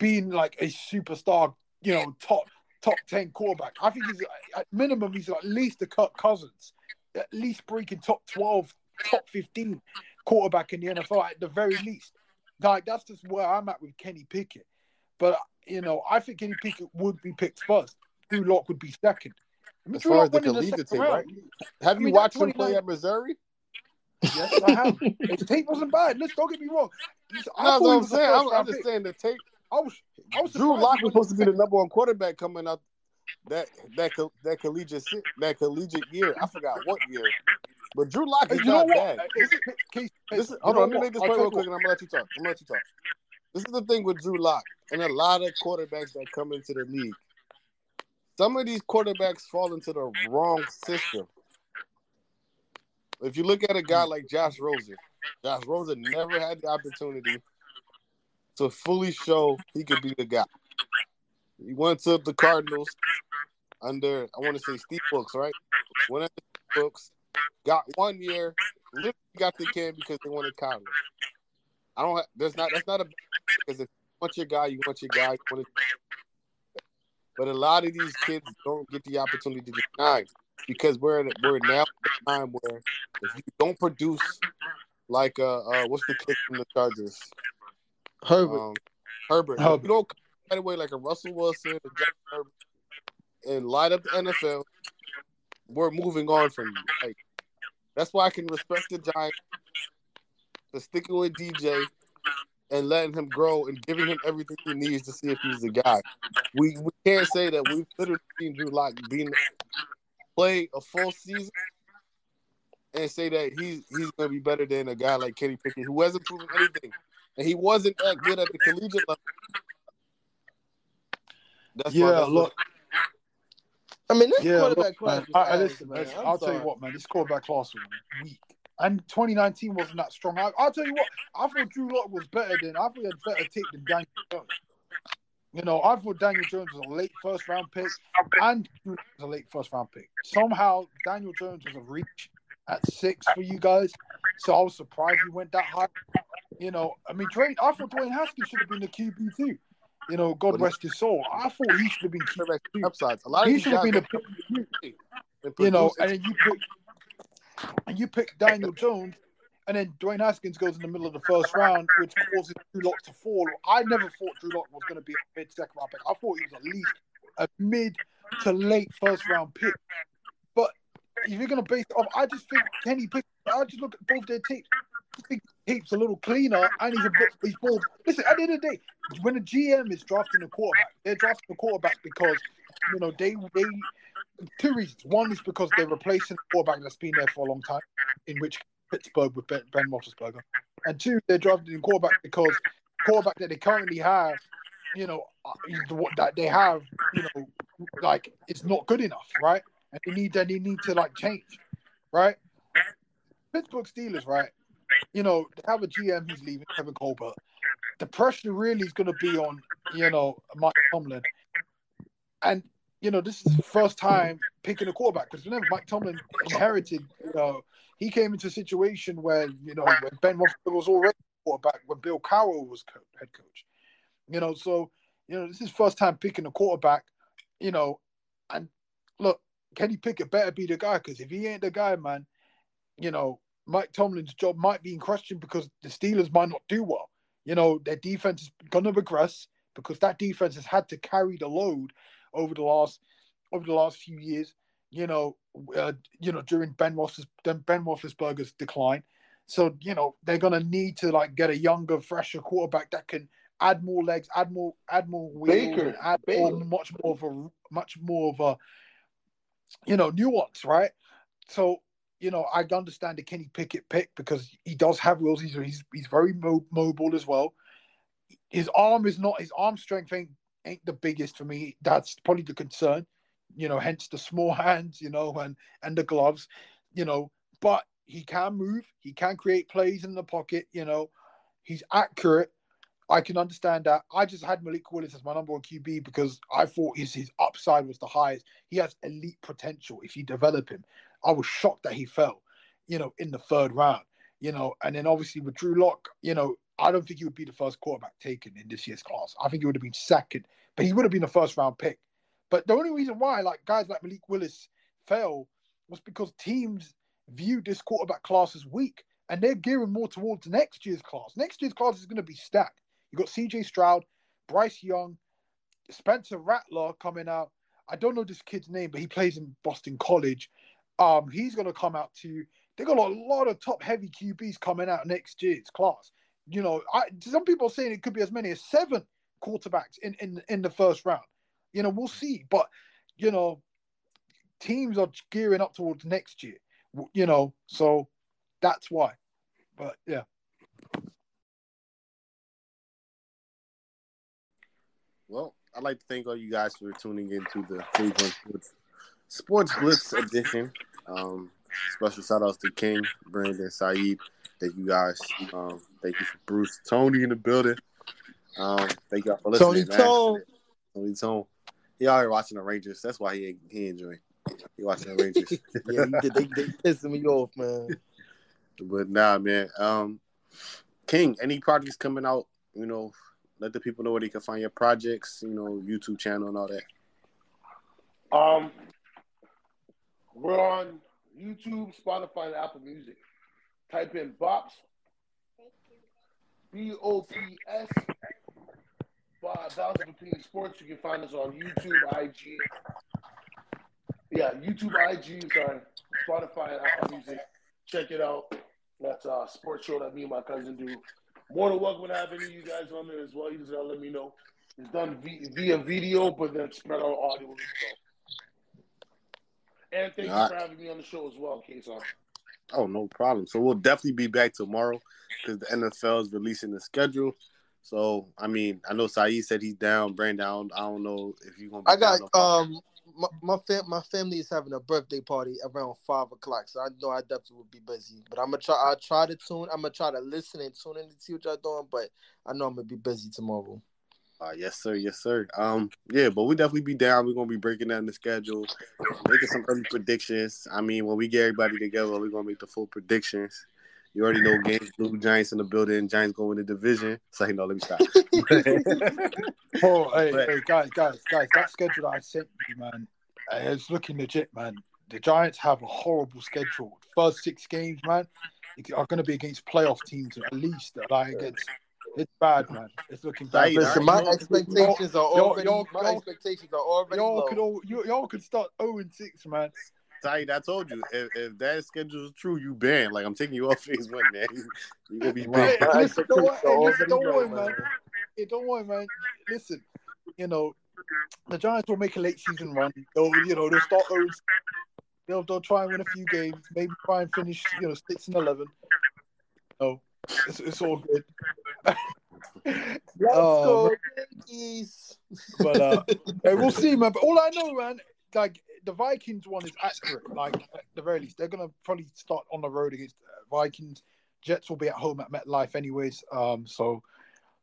[SPEAKER 4] being like a superstar. You know, top top ten quarterback. I think he's uh, at minimum he's at least a Kirk Cousins, at least breaking top twelve, top fifteen quarterback in the NFL at the very least. Like that's just where I'm at with Kenny Pickett. But you know, I think Kenny Pickett would be picked first. Drew Lock would be second. I mean,
[SPEAKER 3] As
[SPEAKER 4] Drew
[SPEAKER 3] far
[SPEAKER 4] Lock
[SPEAKER 3] as the
[SPEAKER 4] went in
[SPEAKER 3] collegiate
[SPEAKER 4] second
[SPEAKER 3] tape,
[SPEAKER 4] round.
[SPEAKER 3] Have
[SPEAKER 4] I
[SPEAKER 3] you
[SPEAKER 4] mean,
[SPEAKER 3] watched him play at Missouri?
[SPEAKER 4] Yes, I have. His tape wasn't bad. Let's don't get me wrong.
[SPEAKER 3] No, that's what I'm saying. I'm, I'm just saying the tape.
[SPEAKER 4] I was, I was
[SPEAKER 3] Drew Lock was supposed to be the number one quarterback coming out that that that collegiate that collegiate year. I forgot what year, but Drew Lock is not bad.
[SPEAKER 4] Hey, hey, Case, hey,
[SPEAKER 3] This is, hold on, let me make this point real quick, and I'm gonna let you talk. I'm gonna let you talk. This is the thing with Drew Lock and a lot of quarterbacks that come into the league. Some of these quarterbacks fall into the wrong system. If you look at a guy like Josh Rosen, Josh Rosen never had the opportunity to fully show he could be the guy. He went to the Cardinals under I want to say Steve Books, right? Went under Steve Books, got one year, literally got the can because they wanted Kyler. I don't. Have, there's not. That's not a because if you want your guy, you want your guy. You want. But a lot of these kids don't get the opportunity to shine because we're at, we're now at a time where if you don't produce like uh, uh what's the kid from the Chargers
[SPEAKER 5] Herbert.
[SPEAKER 3] um, Herbert. If
[SPEAKER 4] Herbert.
[SPEAKER 3] you don't come right away like a Russell Wilson and light up the NFL, we're moving on from you. Like that's why I can respect the Giants for sticking with DJ and letting him grow and giving him everything he needs to see if he's the guy. We we can't say that we've literally seen Drew Lock being play a full season and say that he's he's gonna be better than a guy like Kenny Pickett who hasn't proven anything. And he wasn't that good at the collegiate level. That's
[SPEAKER 4] Yeah, look,
[SPEAKER 5] I mean, this
[SPEAKER 4] yeah,
[SPEAKER 5] quarterback
[SPEAKER 4] look,
[SPEAKER 5] class
[SPEAKER 4] I, listen,
[SPEAKER 5] man.
[SPEAKER 4] listen,
[SPEAKER 5] I'm
[SPEAKER 4] I'll tell you what, man, this quarterback class was weak. And 2019 wasn't that strong. I, I'll tell you what, I thought Drew Lock was better than, I thought he had better tape than Daniel Jones. You know, I thought Daniel Jones was a late first round pick and was a late first round pick. Somehow, Daniel Jones was a reach at six for you guys. So I was surprised he went that high. You know, I mean, Dwayne, I thought Dwayne Haskins should have been the QB too. You know, God rest his soul. I thought he should have been QB.
[SPEAKER 3] upsides. A lot of
[SPEAKER 4] He should have been
[SPEAKER 3] come and
[SPEAKER 4] you know, and then you pick and you pick Daniel Jones, and then Dwayne Haskins goes in the middle of the first round, which causes Drew Lock to fall. I never thought Drew Lock was going to be a mid second round pick. I thought he was at least a mid to late first round pick. But if you're going to base it off, I just think Kenny Pickett. I just look at both their tapes. Heaps a little cleaner, and he's a bit. He's more. Listen, at the end of the day, when a GM is drafting a quarterback, they're drafting a quarterback because you know they they two reasons. One is because they're replacing a quarterback that's been there for a long time, in which Pittsburgh with Ben, ben Roethlisberger, and two, they're drafting a quarterback because quarterback that they currently have, you know, uh, the that they have, you know, like it's not good enough, right? and they need they need to like change, right? Pittsburgh Steelers, right? You know, they have a GM who's leaving, Kevin Colbert. The pressure really is going to be on, you know, Mike Tomlin, and you know, this is the first time picking a quarterback because remember Mike Tomlin inherited, you know, he came into a situation where you know when Ben Roethlisberger was already quarterback when Bill Cowher was co- head coach, you know, so you know this is first time picking a quarterback, you know, and look, Kenny Pickett better be the guy because if he ain't the guy, man, you know, Mike Tomlin's job might be in question because the Steelers might not do well. You know, their defense is going to regress because that defense has had to carry the load over the last over the last few years. You know, uh, you know during Ben Roethlis Ben Roethlisberger's decline. So you know they're going to need to like get a younger, fresher quarterback that can add more legs, add more, add more wheels,
[SPEAKER 2] Baker,
[SPEAKER 4] add
[SPEAKER 2] Baker.
[SPEAKER 4] more, much more of a much more of a you know nuance, right? So you know, I understand the Kenny Pickett pick because he does have wheels. He's he's, he's very mo- mobile as well. His arm is not his arm strength ain't ain't the biggest for me. That's probably the concern. You know, hence the small hands. You know, and and the gloves. You know, but he can move. He can create plays in the pocket. You know, he's accurate. I can understand that. I just had Malik Willis as my number one QB because I thought his his upside was the highest. He has elite potential if you develop him. I was shocked that he fell, you know, in the third round, you know, and then obviously with Drew Lock, you know, I don't think he would be the first quarterback taken in this year's class. I think he would have been second, but he would have been a first round pick. But the only reason why, like guys like Malik Willis fell was because teams viewed this quarterback class as weak and they're gearing more towards next year's class. Next year's class is going to be stacked. You got CJ Stroud, Bryce Young, Spencer Rattler coming out. I don't know this kid's name, but he plays in Boston College. Um, he's going to come out too. They got a lot of top heavy QBs coming out next year's class. You know, I, some people are saying it could be as many as seven quarterbacks in, in in the first round. You know, we'll see. But you know, teams are gearing up towards next year. You know, so that's why. But yeah.
[SPEAKER 3] Well, I'd like to thank all you guys for tuning into the Phase One Sports Sports Blitz edition. Um, special shout outs to King, Brandon, Saeed. Thank you guys. Um, thank you for Bruce, Tony in the building. Um, thank y'all for listening.
[SPEAKER 8] Tony
[SPEAKER 3] man.
[SPEAKER 8] Tone.
[SPEAKER 3] Tony Tone. He out here watching the Rangers. That's why he ain't, he enjoying. He watching the Rangers.
[SPEAKER 8] Yeah, he did. They, they pissing me off, man.
[SPEAKER 3] But nah, man. Um, King, any projects coming out? You know, let the people know where they can find your projects. You know, YouTube channel and all that.
[SPEAKER 2] Um, we're on YouTube, Spotify, and Apple Music. Type in Bops, B O P S, Bowser Opinion Sports. You can find us on YouTube, IG. Yeah, YouTube, IG, sorry, Spotify, and Apple Music. Check it out. That's a sports show that me and my cousin do. More than welcome to have any of you guys on there as well. You just gotta let me know. It's done via, video, but then spread out audio as well. And thank you
[SPEAKER 3] All
[SPEAKER 2] for having me on the show as well, Kason.
[SPEAKER 3] Oh, no problem. So we'll definitely be back tomorrow because the NFL is releasing the schedule. So I mean, I know Saeed said he's down, Brandon. I don't, I don't know if you're gonna. Be
[SPEAKER 8] I got um my my, fam- my family is having a birthday party around five o'clock, so I know I definitely will be busy. But I'm gonna try. I try to tune. I'm gonna try to listen and tune in to see what y'all doing. But I know I'm gonna be busy tomorrow.
[SPEAKER 3] Uh, yes, sir. Yes, sir. Um, yeah, but we definitely be down. We're gonna be breaking down the schedule, making some early predictions. I mean, when we get everybody together, we're gonna make the full predictions. You already know games, blue Giants in the building. Giants going to division. So you know, let me stop.
[SPEAKER 4] Oh, hey,
[SPEAKER 3] But-
[SPEAKER 4] hey, guys, guys, guys, that schedule that I sent you, man, uh, it's looking legit, man. The Giants have a horrible schedule. First six games, man, are going to be against playoff teams at least. Like it's, it's bad, man. It's looking bad.
[SPEAKER 8] Listen, my expectations are
[SPEAKER 4] y'all-
[SPEAKER 8] already.
[SPEAKER 4] y'all-
[SPEAKER 8] my
[SPEAKER 4] y'all-
[SPEAKER 8] expectations are already
[SPEAKER 4] Y'all could all, you, y'all could start zero and six, man.
[SPEAKER 3] Saeed, I told you, if, if that schedule is true, you banned. Like I'm taking you off phase one, man. You gonna be
[SPEAKER 8] Wow.
[SPEAKER 4] Hey,
[SPEAKER 3] banned.
[SPEAKER 4] Listen, don't, worry, hey, listen, don't worry, man.
[SPEAKER 8] man.
[SPEAKER 4] Hey, don't worry, man. Listen, you know, the Giants will make a late season run. They'll, you know, they'll start 0 They'll, they'll try and win a few games, maybe try and finish, you know, six and eleven. No, it's, it's all good.
[SPEAKER 8] Let's
[SPEAKER 4] Oh,
[SPEAKER 8] go Yankees.
[SPEAKER 4] But uh, hey, we'll see, man. But all I know, man, like the Vikings one is accurate. Like at the very least, they're gonna probably start on the road against uh, Vikings. Jets will be at home at MetLife anyways. Um, so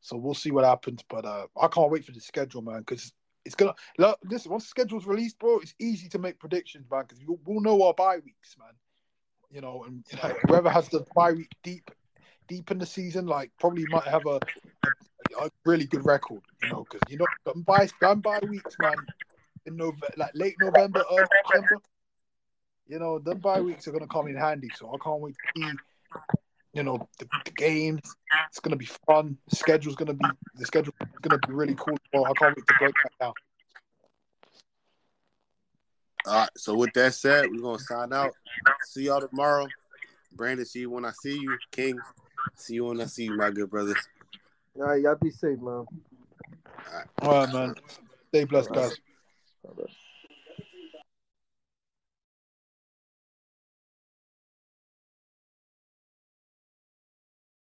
[SPEAKER 4] so we'll see what happens. But uh, I can't wait for the schedule, man, because it's gonna. Look, listen, once the schedule's released, bro, it's easy to make predictions, man, because we'll, we'll know our bye weeks, man. You know, and like, whoever has the bye week deep deep in the season, like probably might have a, a, a really good record. You know, because you know, them by them by weeks, man, in November, like late November, early December. You know, them bye weeks are gonna come in handy. So I can't wait to see you know the, the games. It's gonna be fun. The schedule's gonna be the schedule's gonna be really cool. Well, I can't wait to break that down.
[SPEAKER 3] All right. So with that said, we're gonna sign out. See y'all tomorrow. Brandon, see you when I see you. King, see you when I see you, my good brother.
[SPEAKER 8] All right, y'all be safe, man.
[SPEAKER 4] All right, man. Stay blessed, guys.
[SPEAKER 8] All right.